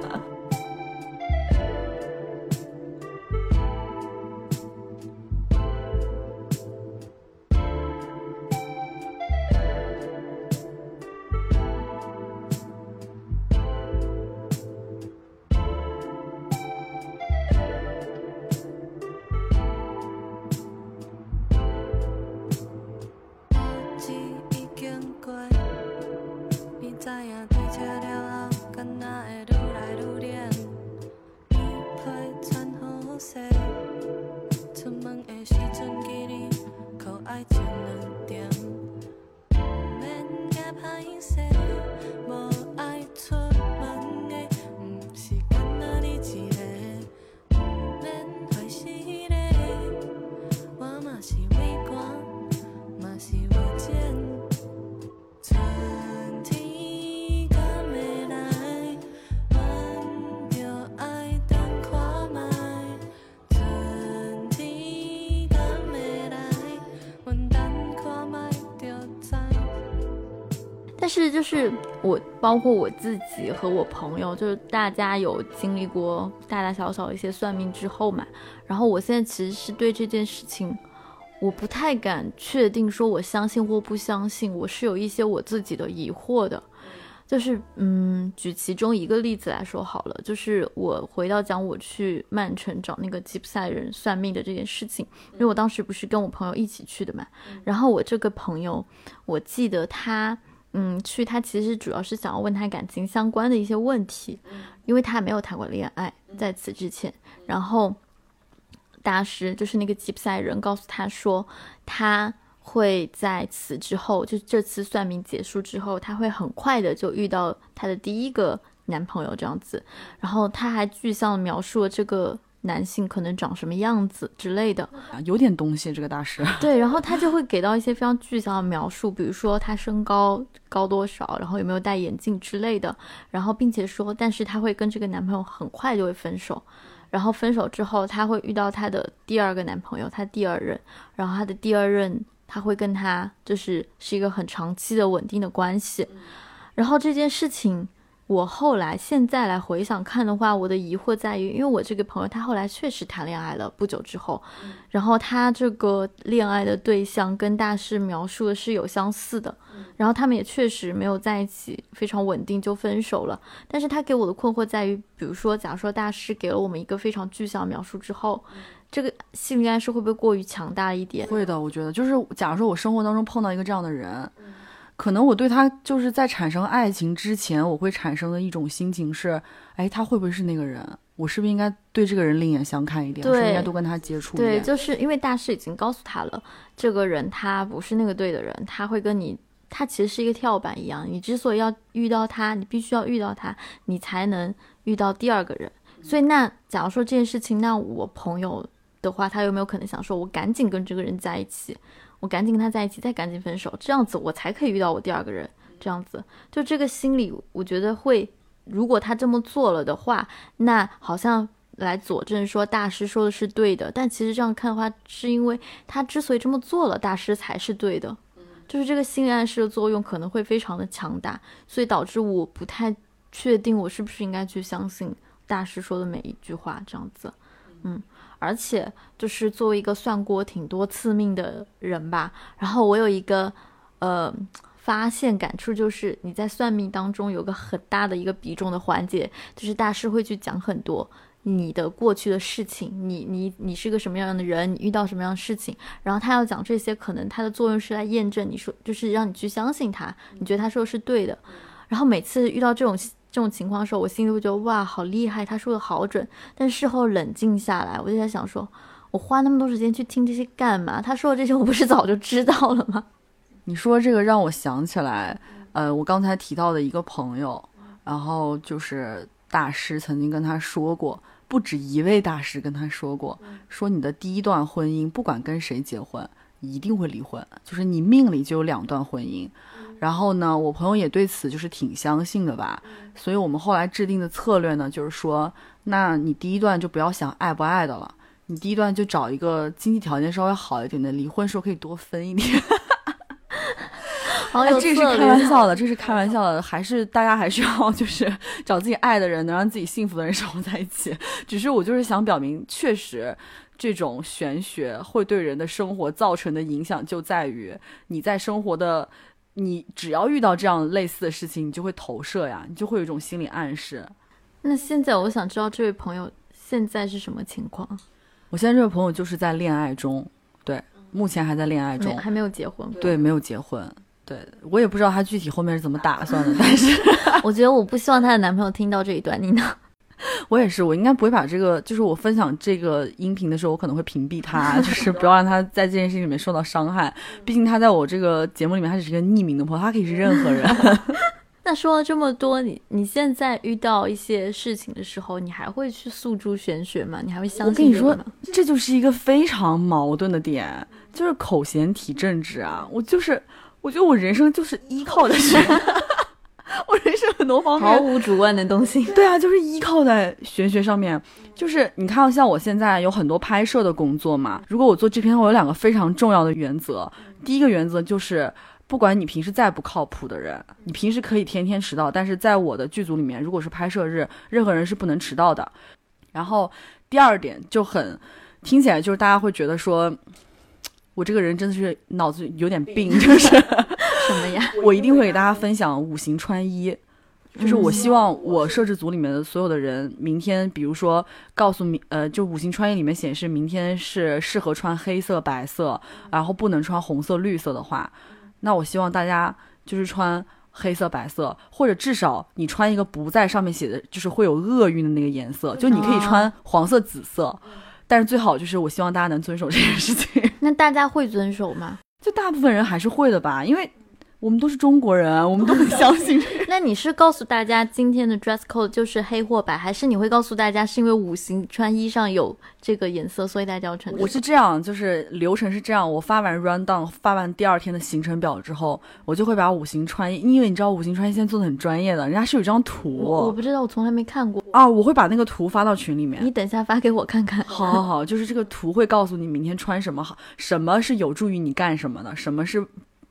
yang 道啊是就是我，包括我自己和我朋友，就是大家有经历过大大小小一些算命之后嘛，然后我现在其实是对这件事情，我不太敢确定说我相信或不相信，我是有一些我自己的疑惑的。就是嗯，举其中一个例子来说好了，就是我回到讲我去曼城找那个吉普赛人算命的这件事情，因为我当时不是跟我朋友一起去的嘛，然后我这个朋友，我记得他嗯去，他其实主要是想要问他感情相关的一些问题，因为他没有谈过恋爱在此之前，然后大师就是那个吉普赛人告诉他说他。会在此之后，就这次算命结束之后，他会很快的就遇到他的第一个男朋友这样子。然后他还具象描述了这个男性可能长什么样子之类的，有点东西这个大师。对，然后他就会给到一些非常具象的描述，比如说他身高高多少，然后有没有戴眼镜之类的。然后并且说，但是他会跟这个男朋友很快就会分手。然后分手之后，他会遇到他的第二个男朋友，他第二任。然后他的第二任。他会跟他就是是一个很长期的稳定的关系，然后这件事情我后来现在来回想看的话，我的疑惑在于，因为我这个朋友他后来确实谈恋爱了，不久之后，然后他这个恋爱的对象跟大师描述的是有相似的，然后他们也确实没有在一起非常稳定就分手了，但是他给我的困惑在于，比如说假如说大师给了我们一个非常具象描述之后。这个心理暗示会不会过于强大一点？会的，我觉得就是，假如说我生活当中碰到一个这样的人，可能我对他就是在产生爱情之前，我会产生的一种心情是，哎，他会不会是那个人？我是不是应该对这个人另眼相看一点？是应该多跟他接触一点？对，就是因为大师已经告诉他了，这个人他不是那个对的人，他会跟你，他其实是一个跳板一样，你之所以要遇到他，你必须要遇到他，你才能遇到第二个人。所以那假如说这件事情，那我朋友。的话，他有没有可能想说，我赶紧跟这个人在一起，我赶紧跟他在一起，再赶紧分手，这样子我才可以遇到我第二个人。这样子，就这个心理，我觉得会，如果他这么做了的话，那好像来佐证说大师说的是对的。但其实这样看的话，是因为他之所以这么做了，大师才是对的。就是这个心理暗示的作用可能会非常的强大，所以导致我不太确定我是不是应该去相信大师说的每一句话。这样子，嗯。而且就是作为一个算过挺多次命的人吧，然后我有一个呃发现感触，就是你在算命当中有个很大的一个比重的环节，就是大师会去讲很多你的过去的事情，你你你是个什么样的人，你遇到什么样的事情，然后他要讲这些，可能他的作用是来验证你说，就是让你去相信他，你觉得他说的是对的，然后每次遇到这种。这种情况的时候，我心里会觉得哇，好厉害，他说的好准。但事后冷静下来，我就在想，说我花那么多时间去听这些干嘛？他说的这些，我不是早就知道了吗？你说这个让我想起来，呃，我刚才提到的一个朋友，然后就是大师曾经跟他说过，不止一位大师跟他说过，说你的第一段婚姻，不管跟谁结婚，一定会离婚，就是你命里就有两段婚姻。然后呢，我朋友也对此就是挺相信的吧，所以我们后来制定的策略呢，就是说，那你第一段就不要想爱不爱的了，你第一段就找一个经济条件稍微好一点的，离婚时候可以多分一点。好有这是开玩笑的，这是开玩笑的，还是大家还是要就是找自己爱的人，能让自己幸福的人生活在一起。只是我就是想表明，确实这种玄学会对人的生活造成的影响，就在于你在生活的。你只要遇到这样类似的事情，你就会投射呀，你就会有一种心理暗示。那现在我想知道这位朋友现在是什么情况？我现在这位朋友就是在恋爱中，对，目前还在恋爱中，还没有结婚。对，没有结婚。对我也不知道他具体后面是怎么打算的，但是 我觉得我不希望她的男朋友听到这一段，你呢？我也是，我应该不会把这个，就是我分享这个音频的时候，我可能会屏蔽他，就是不要让他在这件事情里面受到伤害。毕竟他在我这个节目里面，他只是一个匿名的朋友，他可以是任何人。那说了这么多，你你现在遇到一些事情的时候，你还会去诉诸玄学吗？你还会相信？我跟你说，这就是一个非常矛盾的点，就是口嫌体正直啊！我就是，我觉得我人生就是依靠的是。我人生很多方面毫无主观的东西，对啊，就是依靠在玄学上面。就是你看，像我现在有很多拍摄的工作嘛，如果我做制片，我有两个非常重要的原则。第一个原则就是不管你平时再不靠谱的人，你平时可以天天迟到，但是在我的剧组里面，如果是拍摄日，任何人是不能迟到的。然后第二点就很听起来就是大家会觉得说，我这个人真的是脑子有点病，就是 什么呀？我一定会给大家分享五行穿衣。就是我希望我摄制组里面的所有的人，明天比如说告诉明呃，就五行穿衣里面显示明天是适合穿黑色、白色，然后不能穿红色、绿色的话，那我希望大家就是穿黑色、白色，或者至少你穿一个不在上面写的就是会有厄运的那个颜色，就你可以穿黄色、紫色，但是最好就是我希望大家能遵守这件事情。那大家会遵守吗？就大部分人还是会的吧，因为。我们都是中国人，我们都很相信。那你是告诉大家今天的 dress code 就是黑或白，还是你会告诉大家是因为五行穿衣上有这个颜色，所以大家要穿？我是这样，就是流程是这样：我发完 run down，发完第二天的行程表之后，我就会把五行穿衣，因为你知道五行穿衣现在做的很专业的，人家是有一张图。我不知道，我从来没看过啊！我会把那个图发到群里面，你等一下发给我看看。好好好，就是这个图会告诉你明天穿什么好，什么是有助于你干什么的，什么是。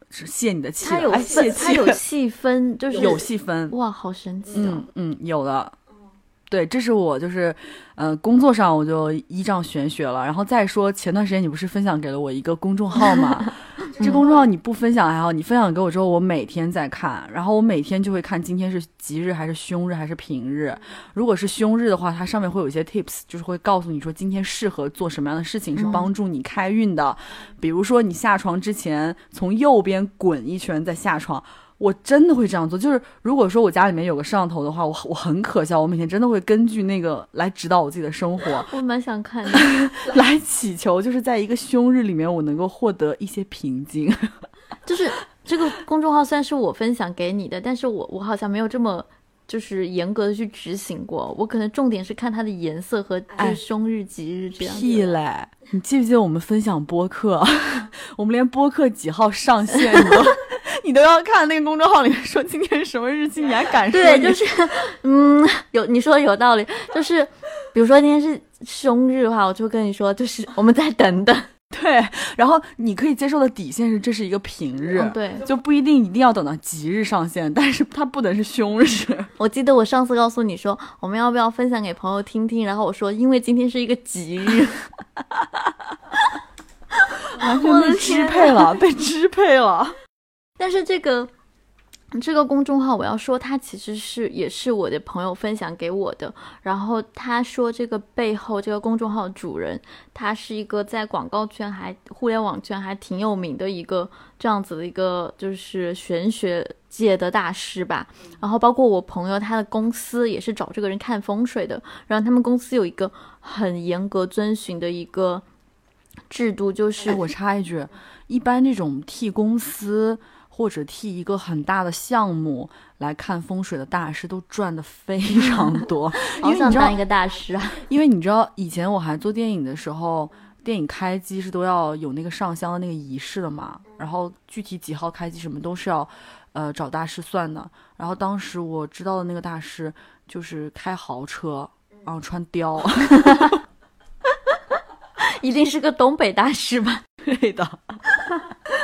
是泄你的气，他有分，它有细分，就是有细分，哇，好神奇嗯！嗯，有的，对，这是我就是，呃，工作上我就依仗玄学了。然后再说，前段时间你不是分享给了我一个公众号吗？这公众号你不分享还好，你分享给我之后，我每天在看，然后我每天就会看今天是吉日还是凶日还是平日。如果是凶日的话，它上面会有一些 tips，就是会告诉你说今天适合做什么样的事情是帮助你开运的。比如说你下床之前从右边滚一圈再下床。我真的会这样做，就是如果说我家里面有个摄像头的话，我我很可笑，我每天真的会根据那个来指导我自己的生活。我蛮想看的，来祈求，就是在一个凶日里面，我能够获得一些平静。就是这个公众号虽然是我分享给你的，但是我我好像没有这么就是严格的去执行过。我可能重点是看它的颜色和就是凶日吉日这样。屁嘞！你记不记得我们分享播客？我们连播客几号上线都。你都要看那个公众号里面说今天什么日期，你还敢说？对，就是，嗯，有你说的有道理，就是，比如说今天是凶日的话，我就跟你说，就是我们再等等。对，然后你可以接受的底线是这是一个平日，对，就不一定一定要等到吉日上线，但是它不能是凶日。我记得我上次告诉你说，我们要不要分享给朋友听听？然后我说，因为今天是一个吉日，完全被支配了，被支配了。但是这个这个公众号，我要说，它其实是也是我的朋友分享给我的。然后他说，这个背后这个公众号主人，他是一个在广告圈还互联网圈还挺有名的一个这样子的一个就是玄学界的大师吧。然后包括我朋友，他的公司也是找这个人看风水的。然后他们公司有一个很严格遵循的一个制度，就是我插一句，一般这种替公司。或者替一个很大的项目来看风水的大师都赚的非常 多，好想当一个大师啊！因为你知道，以前我还做电影的时候，电影开机是都要有那个上香的那个仪式的嘛，然后具体几号开机什么都是要，呃，找大师算的。然后当时我知道的那个大师就是开豪车，然后穿貂，一定是个东北大师吧？对的。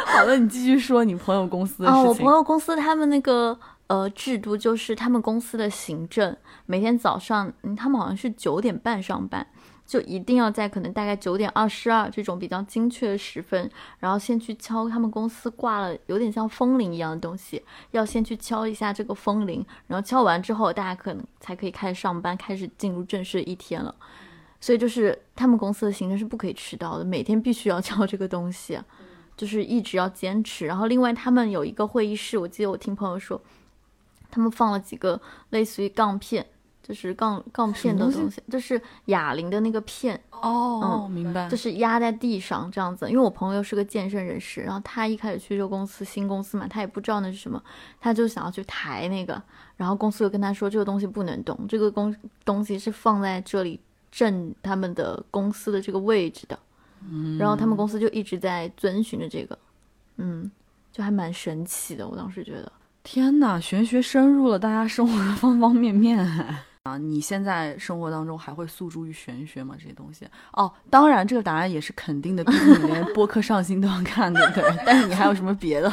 好了，你继续说你朋友公司的事情。我朋友公司他们那个呃制度就是他们公司的行政每天早上，嗯，他们好像是九点半上班，就一定要在可能大概九点二十二这种比较精确的时分，然后先去敲他们公司挂了有点像风铃一样的东西，要先去敲一下这个风铃，然后敲完之后大家可能才可以开始上班，开始进入正式的一天了。所以就是他们公司的行政是不可以迟到的，每天必须要敲这个东西。就是一直要坚持，然后另外他们有一个会议室，我记得我听朋友说，他们放了几个类似于杠片，就是杠杠片的东西，就是哑铃的那个片哦，明白，就是压在地上这样子。因为我朋友是个健身人士，然后他一开始去这个公司新公司嘛，他也不知道那是什么，他就想要去抬那个，然后公司又跟他说这个东西不能动，这个公东西是放在这里镇他们的公司的这个位置的。然后他们公司就一直在遵循着这个，嗯，就还蛮神奇的。我当时觉得，天哪，玄学深入了大家生活的方方面面 啊！你现在生活当中还会诉诸于玄学吗？这些东西？哦，当然，这个答案也是肯定的，毕竟你连播客上新都要看，对不对？但是你还有什么别的？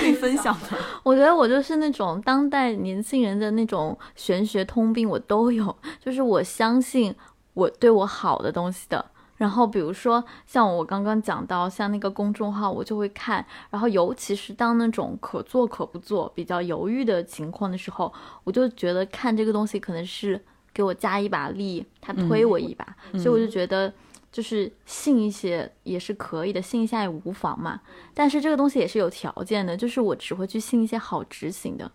可以分享的。我觉得我就是那种当代年轻人的那种玄学通病，我都有，就是我相信我对我好的东西的。然后比如说像我刚刚讲到，像那个公众号，我就会看。然后尤其是当那种可做可不做、比较犹豫的情况的时候，我就觉得看这个东西可能是给我加一把力，他推我一把，所以我就觉得。就是信一些也是可以的，信一下也无妨嘛。但是这个东西也是有条件的，就是我只会去信一些好执行的。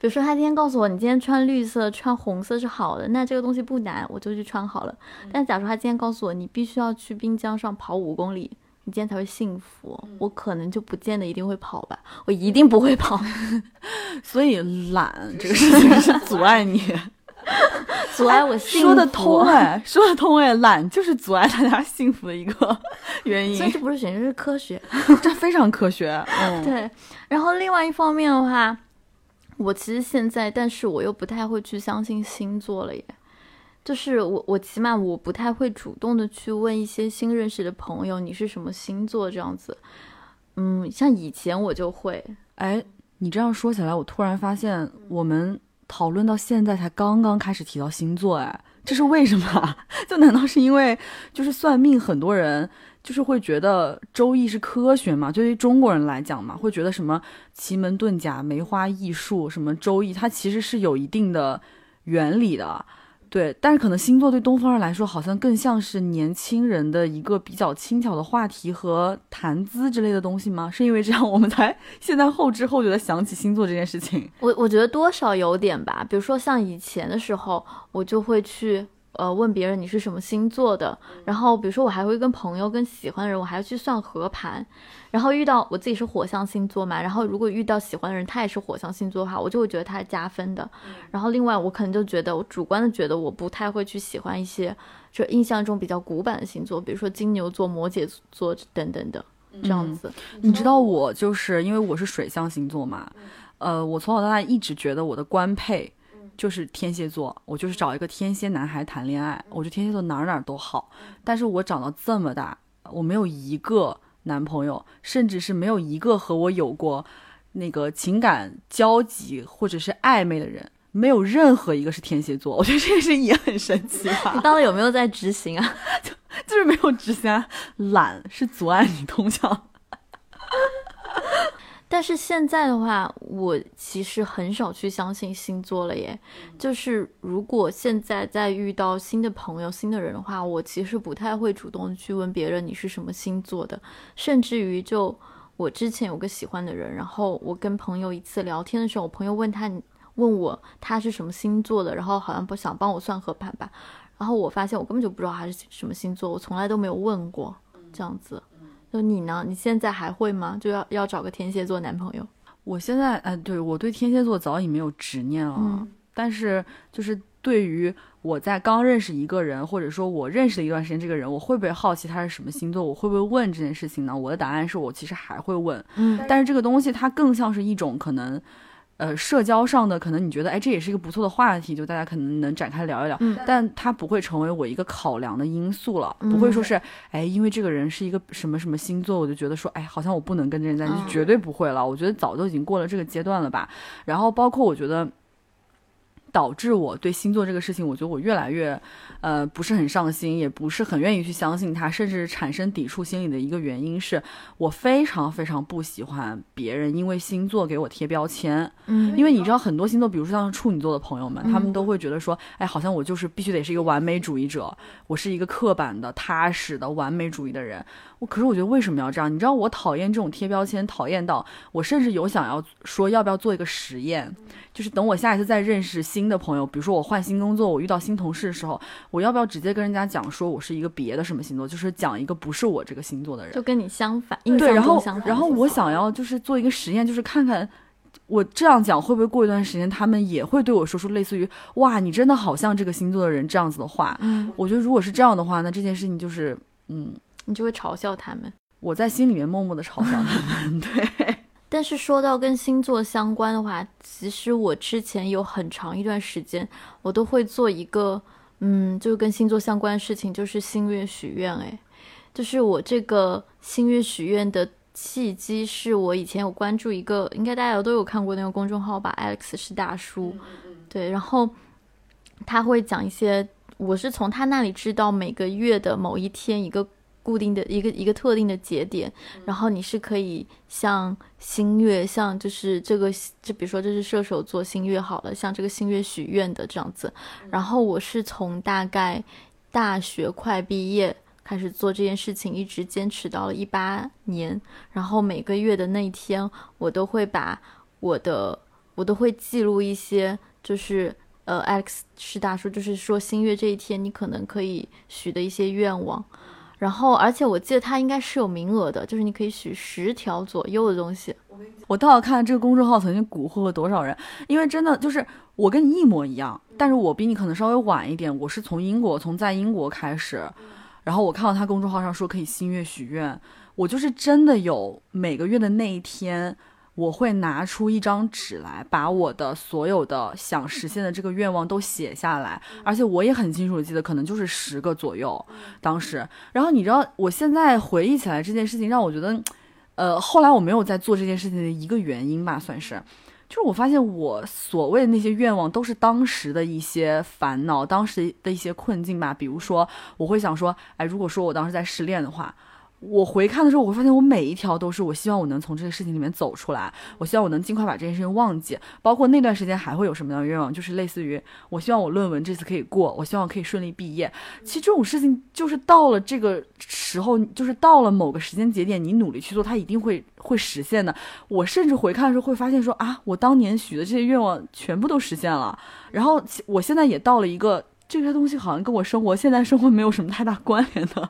比如说他今天告诉我，你今天穿绿色、穿红色是好的，那这个东西不难，我就去穿好了。但假如他今天告诉我，你必须要去滨江上跑五公里，你今天才会幸福，我可能就不见得一定会跑吧，我一定不会跑。所以懒这个事情是阻碍你。阻碍我幸福，说得通哎，说得通哎，懒就是阻碍大家幸福的一个原因。所以这不是玄学，是科学，这非常科学。嗯，对。然后另外一方面的话，我其实现在，但是我又不太会去相信星座了耶。就是我，我起码我不太会主动的去问一些新认识的朋友，你是什么星座这样子。嗯，像以前我就会。哎，你这样说起来，我突然发现我们。讨论到现在才刚刚开始提到星座，哎，这是为什么？就难道是因为就是算命，很多人就是会觉得周易是科学嘛？对于中国人来讲嘛，会觉得什么奇门遁甲、梅花易数，什么周易，它其实是有一定的原理的。对，但是可能星座对东方人来说，好像更像是年轻人的一个比较轻巧的话题和谈资之类的东西吗？是因为这样，我们才现在后知后觉的想起星座这件事情。我我觉得多少有点吧，比如说像以前的时候，我就会去。呃，问别人你是什么星座的，然后比如说我还会跟朋友、跟喜欢的人，我还要去算合盘，然后遇到我自己是火象星座嘛，然后如果遇到喜欢的人，他也是火象星座的话，我就会觉得他是加分的。然后另外我可能就觉得，我主观的觉得我不太会去喜欢一些就印象中比较古板的星座，比如说金牛座、摩羯座等等的这样子。你知道我就是因为我是水象星座嘛，呃，我从小到大一直觉得我的官配。就是天蝎座，我就是找一个天蝎男孩谈恋爱。我觉得天蝎座哪哪都好，但是我长到这么大，我没有一个男朋友，甚至是没有一个和我有过那个情感交集或者是暧昧的人，没有任何一个是天蝎座。我觉得这件事也很神奇吧？你到底有没有在执行啊？就就是没有执行，懒是阻碍你通向。但是现在的话，我其实很少去相信星座了耶。就是如果现在再遇到新的朋友、新的人的话，我其实不太会主动去问别人你是什么星座的。甚至于，就我之前有个喜欢的人，然后我跟朋友一次聊天的时候，我朋友问他问我他是什么星座的，然后好像不想帮我算合盘吧。然后我发现我根本就不知道他是什么星座，我从来都没有问过这样子。就你呢？你现在还会吗？就要要找个天蝎座男朋友？我现在哎，对我对天蝎座早已没有执念了。嗯但是就是对于我在刚认识一个人，或者说我认识了一段时间这个人，我会不会好奇他是什么星座？我会不会问这件事情呢？我的答案是我其实还会问。嗯，但是这个东西它更像是一种可能。呃，社交上的可能你觉得，哎，这也是一个不错的话题，就大家可能能展开聊一聊，但它不会成为我一个考量的因素了，不会说是，哎，因为这个人是一个什么什么星座，我就觉得说，哎，好像我不能跟这人在一起，绝对不会了。我觉得早就已经过了这个阶段了吧。然后包括我觉得。导致我对星座这个事情，我觉得我越来越，呃，不是很上心，也不是很愿意去相信它，甚至产生抵触心理的一个原因是，我非常非常不喜欢别人因为星座给我贴标签。嗯，因为你知道很多星座，比如说像处女座的朋友们，他们都会觉得说，哎，好像我就是必须得是一个完美主义者，我是一个刻板的、踏实的完美主义的人。我可是我觉得为什么要这样？你知道我讨厌这种贴标签，讨厌到我甚至有想要说要不要做一个实验，就是等我下一次再认识新的朋友，比如说我换新工作，我遇到新同事的时候，我要不要直接跟人家讲说我是一个别的什么星座，就是讲一个不是我这个星座的人，就跟你相反，对，然后然后我想要就是做一个实验，就是看看我这样讲会不会过一段时间他们也会对我说出类似于哇你真的好像这个星座的人这样子的话。嗯，我觉得如果是这样的话，那这件事情就是嗯。你就会嘲笑他们，我在心里面默默的嘲笑他们。对，但是说到跟星座相关的话，其实我之前有很长一段时间，我都会做一个，嗯，就是跟星座相关的事情，就是星月许愿。哎，就是我这个星月许愿的契机是我以前有关注一个，应该大家都有看过那个公众号吧，Alex 是大叔，对，然后他会讲一些，我是从他那里知道每个月的某一天一个固定的一个一个特定的节点，然后你是可以像星月，像就是这个，就比如说这是射手座星月好了，像这个星月许愿的这样子，然后我是从大概大学快毕业。开始做这件事情，一直坚持到了一八年，然后每个月的那一天，我都会把我的，我都会记录一些，就是呃，Alex 是大叔，就是说新月这一天你可能可以许的一些愿望，然后而且我记得他应该是有名额的，就是你可以许十条左右的东西。我倒要看这个公众号曾经蛊惑了多少人，因为真的就是我跟你一模一样，但是我比你可能稍微晚一点，我是从英国，从在英国开始。然后我看到他公众号上说可以新月许愿，我就是真的有每个月的那一天，我会拿出一张纸来，把我的所有的想实现的这个愿望都写下来，而且我也很清楚记得，可能就是十个左右，当时。然后你知道，我现在回忆起来这件事情，让我觉得，呃，后来我没有在做这件事情的一个原因吧，算是。就是我发现，我所谓的那些愿望，都是当时的一些烦恼，当时的一些困境吧。比如说，我会想说，哎，如果说我当时在失恋的话。我回看的时候，我会发现我每一条都是我希望我能从这个事情里面走出来，我希望我能尽快把这件事情忘记。包括那段时间还会有什么样的愿望，就是类似于我希望我论文这次可以过，我希望我可以顺利毕业。其实这种事情就是到了这个时候，就是到了某个时间节点，你努力去做，它一定会会实现的。我甚至回看的时候会发现说啊，我当年许的这些愿望全部都实现了。然后我现在也到了一个。这些东西好像跟我生活现在生活没有什么太大关联的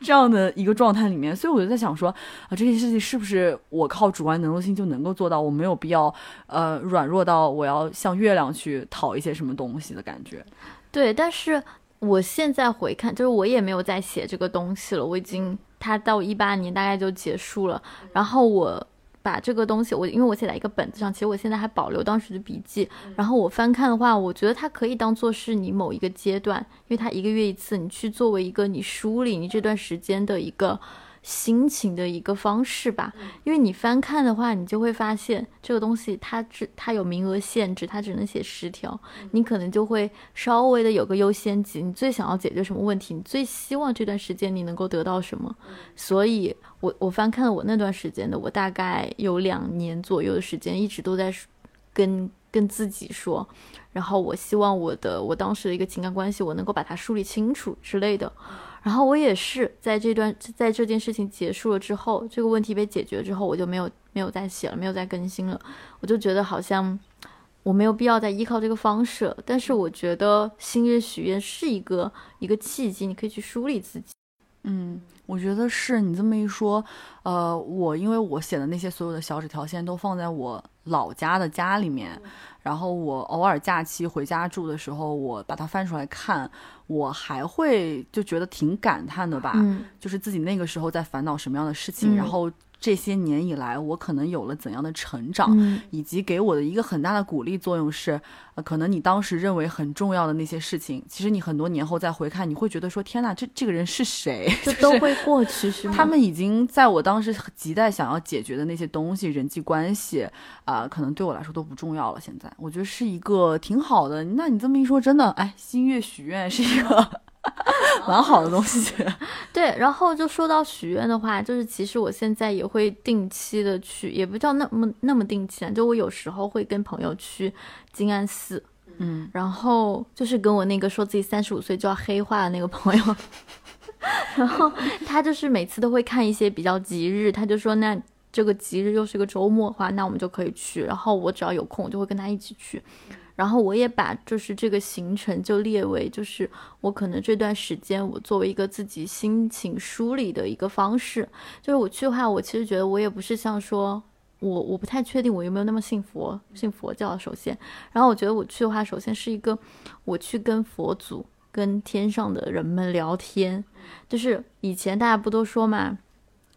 这样的一个状态里面，所以我就在想说啊，这件事情是不是我靠主观能动性就能够做到？我没有必要呃软弱到我要向月亮去讨一些什么东西的感觉。对，但是我现在回看，就是我也没有再写这个东西了，我已经它到一八年大概就结束了，然后我。把这个东西，我因为我写在一个本子上，其实我现在还保留当时的笔记。然后我翻看的话，我觉得它可以当做是你某一个阶段，因为它一个月一次，你去作为一个你梳理你这段时间的一个。心情的一个方式吧，因为你翻看的话，你就会发现这个东西它只它有名额限制，它只能写十条，你可能就会稍微的有个优先级，你最想要解决什么问题，你最希望这段时间你能够得到什么。所以，我我翻看了我那段时间的，我大概有两年左右的时间，一直都在跟跟自己说，然后我希望我的我当时的一个情感关系，我能够把它梳理清楚之类的。然后我也是在这段，在这件事情结束了之后，这个问题被解决之后，我就没有没有再写了，没有再更新了。我就觉得好像我没有必要再依靠这个方式。但是我觉得星月许愿是一个一个契机，你可以去梳理自己。嗯，我觉得是你这么一说，呃，我因为我写的那些所有的小纸条，现在都放在我老家的家里面。然后我偶尔假期回家住的时候，我把它翻出来看，我还会就觉得挺感叹的吧，就是自己那个时候在烦恼什么样的事情，然后。这些年以来，我可能有了怎样的成长，以及给我的一个很大的鼓励作用是，呃，可能你当时认为很重要的那些事情，其实你很多年后再回看，你会觉得说，天哪，这这个人是谁？就都会过去，是吗？他们已经在我当时亟待想要解决的那些东西，人际关系啊，可能对我来说都不重要了。现在我觉得是一个挺好的。那你这么一说，真的，哎，心月许愿是一个。蛮好的东西，对。然后就说到许愿的话，就是其实我现在也会定期的去，也不叫那么那么定期啊。就我有时候会跟朋友去静安寺，嗯，然后就是跟我那个说自己三十五岁就要黑化的那个朋友，然后他就是每次都会看一些比较吉日，他就说那这个吉日又是个周末的话，那我们就可以去。然后我只要有空，我就会跟他一起去。然后我也把就是这个行程就列为就是我可能这段时间我作为一个自己心情梳理的一个方式，就是我去的话，我其实觉得我也不是像说我我不太确定我有没有那么信佛信佛教首先，然后我觉得我去的话，首先是一个我去跟佛祖跟天上的人们聊天，就是以前大家不都说嘛。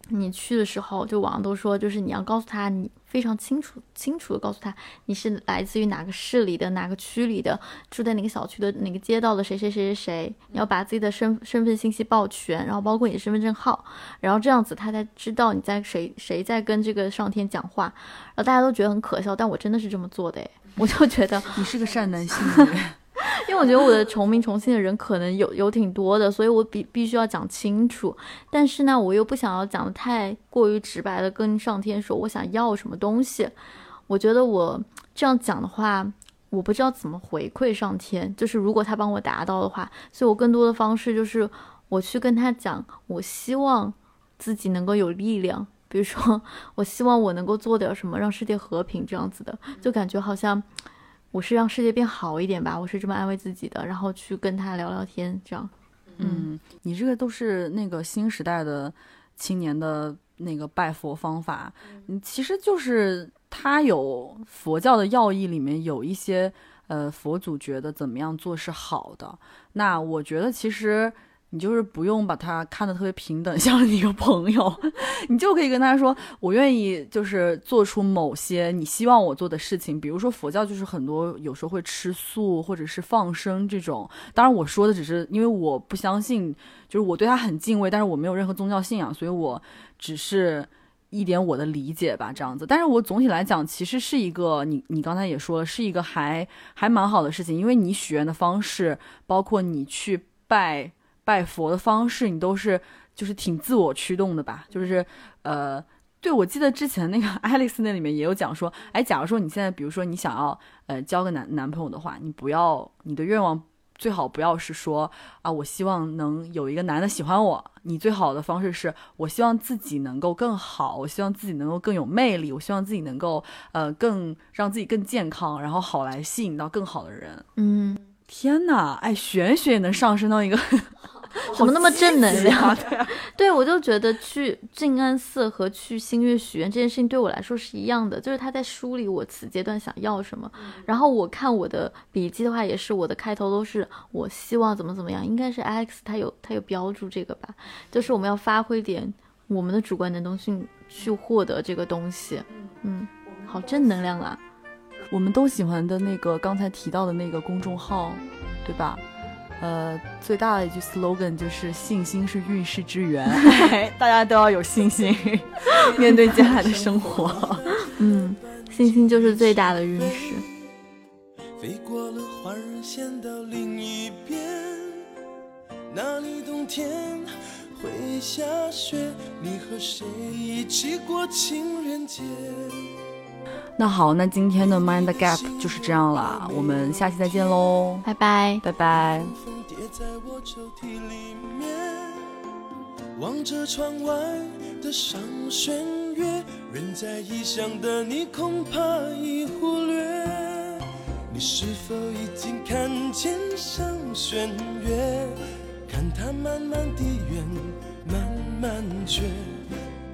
你去的时候，就网上都说，就是你要告诉他，你非常清楚、清楚的告诉他，你是来自于哪个市里的、哪个区里的，住在哪个小区的、哪个街道的谁谁谁谁谁。你要把自己的身身份信息报全，然后包括你的身份证号，然后这样子他才知道你在谁谁在跟这个上天讲话。然后大家都觉得很可笑，但我真的是这么做的，我就觉得你是个善男信女。因为我觉得我的重名重姓的人可能有有挺多的，所以我必必须要讲清楚。但是呢，我又不想要讲的太过于直白的跟上天说我想要什么东西。我觉得我这样讲的话，我不知道怎么回馈上天。就是如果他帮我达到的话，所以我更多的方式就是我去跟他讲，我希望自己能够有力量。比如说，我希望我能够做点什么让世界和平这样子的，就感觉好像。我是让世界变好一点吧，我是这么安慰自己的，然后去跟他聊聊天，这样。嗯，你这个都是那个新时代的青年的那个拜佛方法，嗯，其实就是他有佛教的要义里面有一些，呃，佛祖觉得怎么样做是好的。那我觉得其实。你就是不用把他看得特别平等，像你一个朋友，你就可以跟他说，我愿意就是做出某些你希望我做的事情，比如说佛教就是很多有时候会吃素或者是放生这种。当然我说的只是因为我不相信，就是我对他很敬畏，但是我没有任何宗教信仰，所以我只是一点我的理解吧，这样子。但是我总体来讲，其实是一个你你刚才也说了，是一个还还蛮好的事情，因为你许愿的方式，包括你去拜。拜佛的方式，你都是就是挺自我驱动的吧？就是呃，对我记得之前那个爱丽丝那里面也有讲说，哎，假如说你现在比如说你想要呃交个男男朋友的话，你不要你的愿望最好不要是说啊，我希望能有一个男的喜欢我。你最好的方式是我希望自己能够更好，我希望自己能够更有魅力，我希望自己能够呃更让自己更健康，然后好来吸引到更好的人。嗯，天哪，哎，玄学也能上升到一个。怎么那么正能量？对，我就觉得去静安寺和去星月许愿这件事情对我来说是一样的，就是他在梳理我此阶段想要什么。然后我看我的笔记的话，也是我的开头都是我希望怎么怎么样，应该是 Alex 他有他有标注这个吧，就是我们要发挥点我们的主观能动性去获得这个东西。嗯，好正能量啊！我们都喜欢的那个刚才提到的那个公众号，对吧？呃，最大的一句 slogan 就是“信心是运势之源”，大家都要有信心 面对接下来的生活。嗯，信心就是最大的运势。飞过了花儿线到另一边，那里冬天会下雪，你和谁一起过情人节？那好，那今天的 Mind Gap 就是这样了，我们下期再见喽，拜拜，拜拜。望着窗外的上弦月，远在异乡的你恐怕已忽略，你是否已经看见上弦月？看它慢慢地圆，慢慢缺，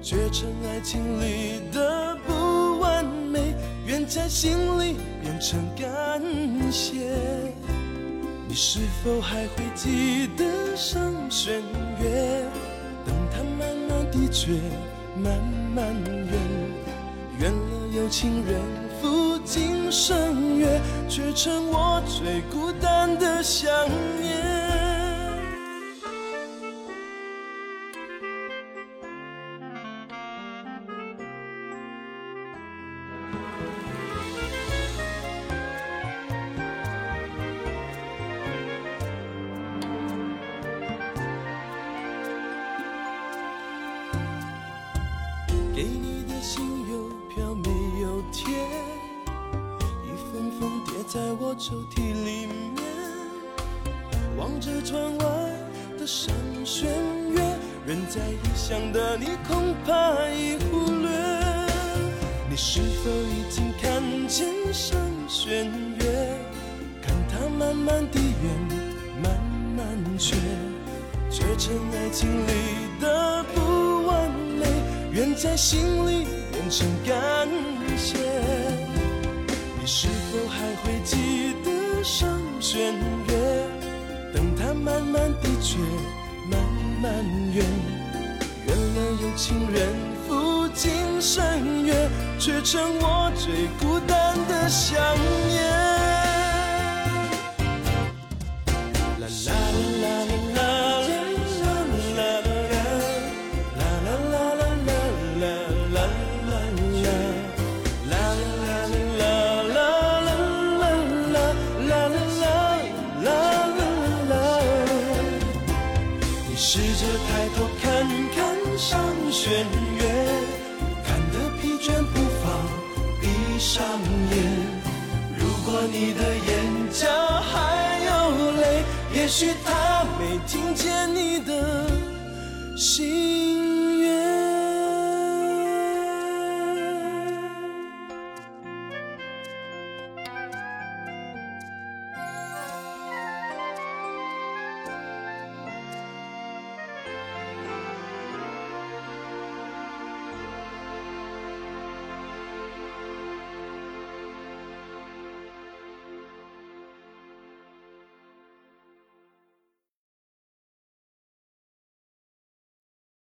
缺成爱情里的不完美，愿在心里变成感谢。你是否还会记得上弦月？等它慢慢地缺，慢慢圆，圆了有情人赴今生约，却成我最孤单的想念。在我抽屉里面，望着窗外的上弦月，人在异乡的你恐怕已忽略。你是否已经看见上弦月？看它慢慢地圆，慢慢缺，缺成爱情里的不完美，愿在心里变成感谢。你是都还会记得？上弦月，等它慢慢的缺，慢慢圆，圆人人有情人赴今生约，却成我最孤单的想念。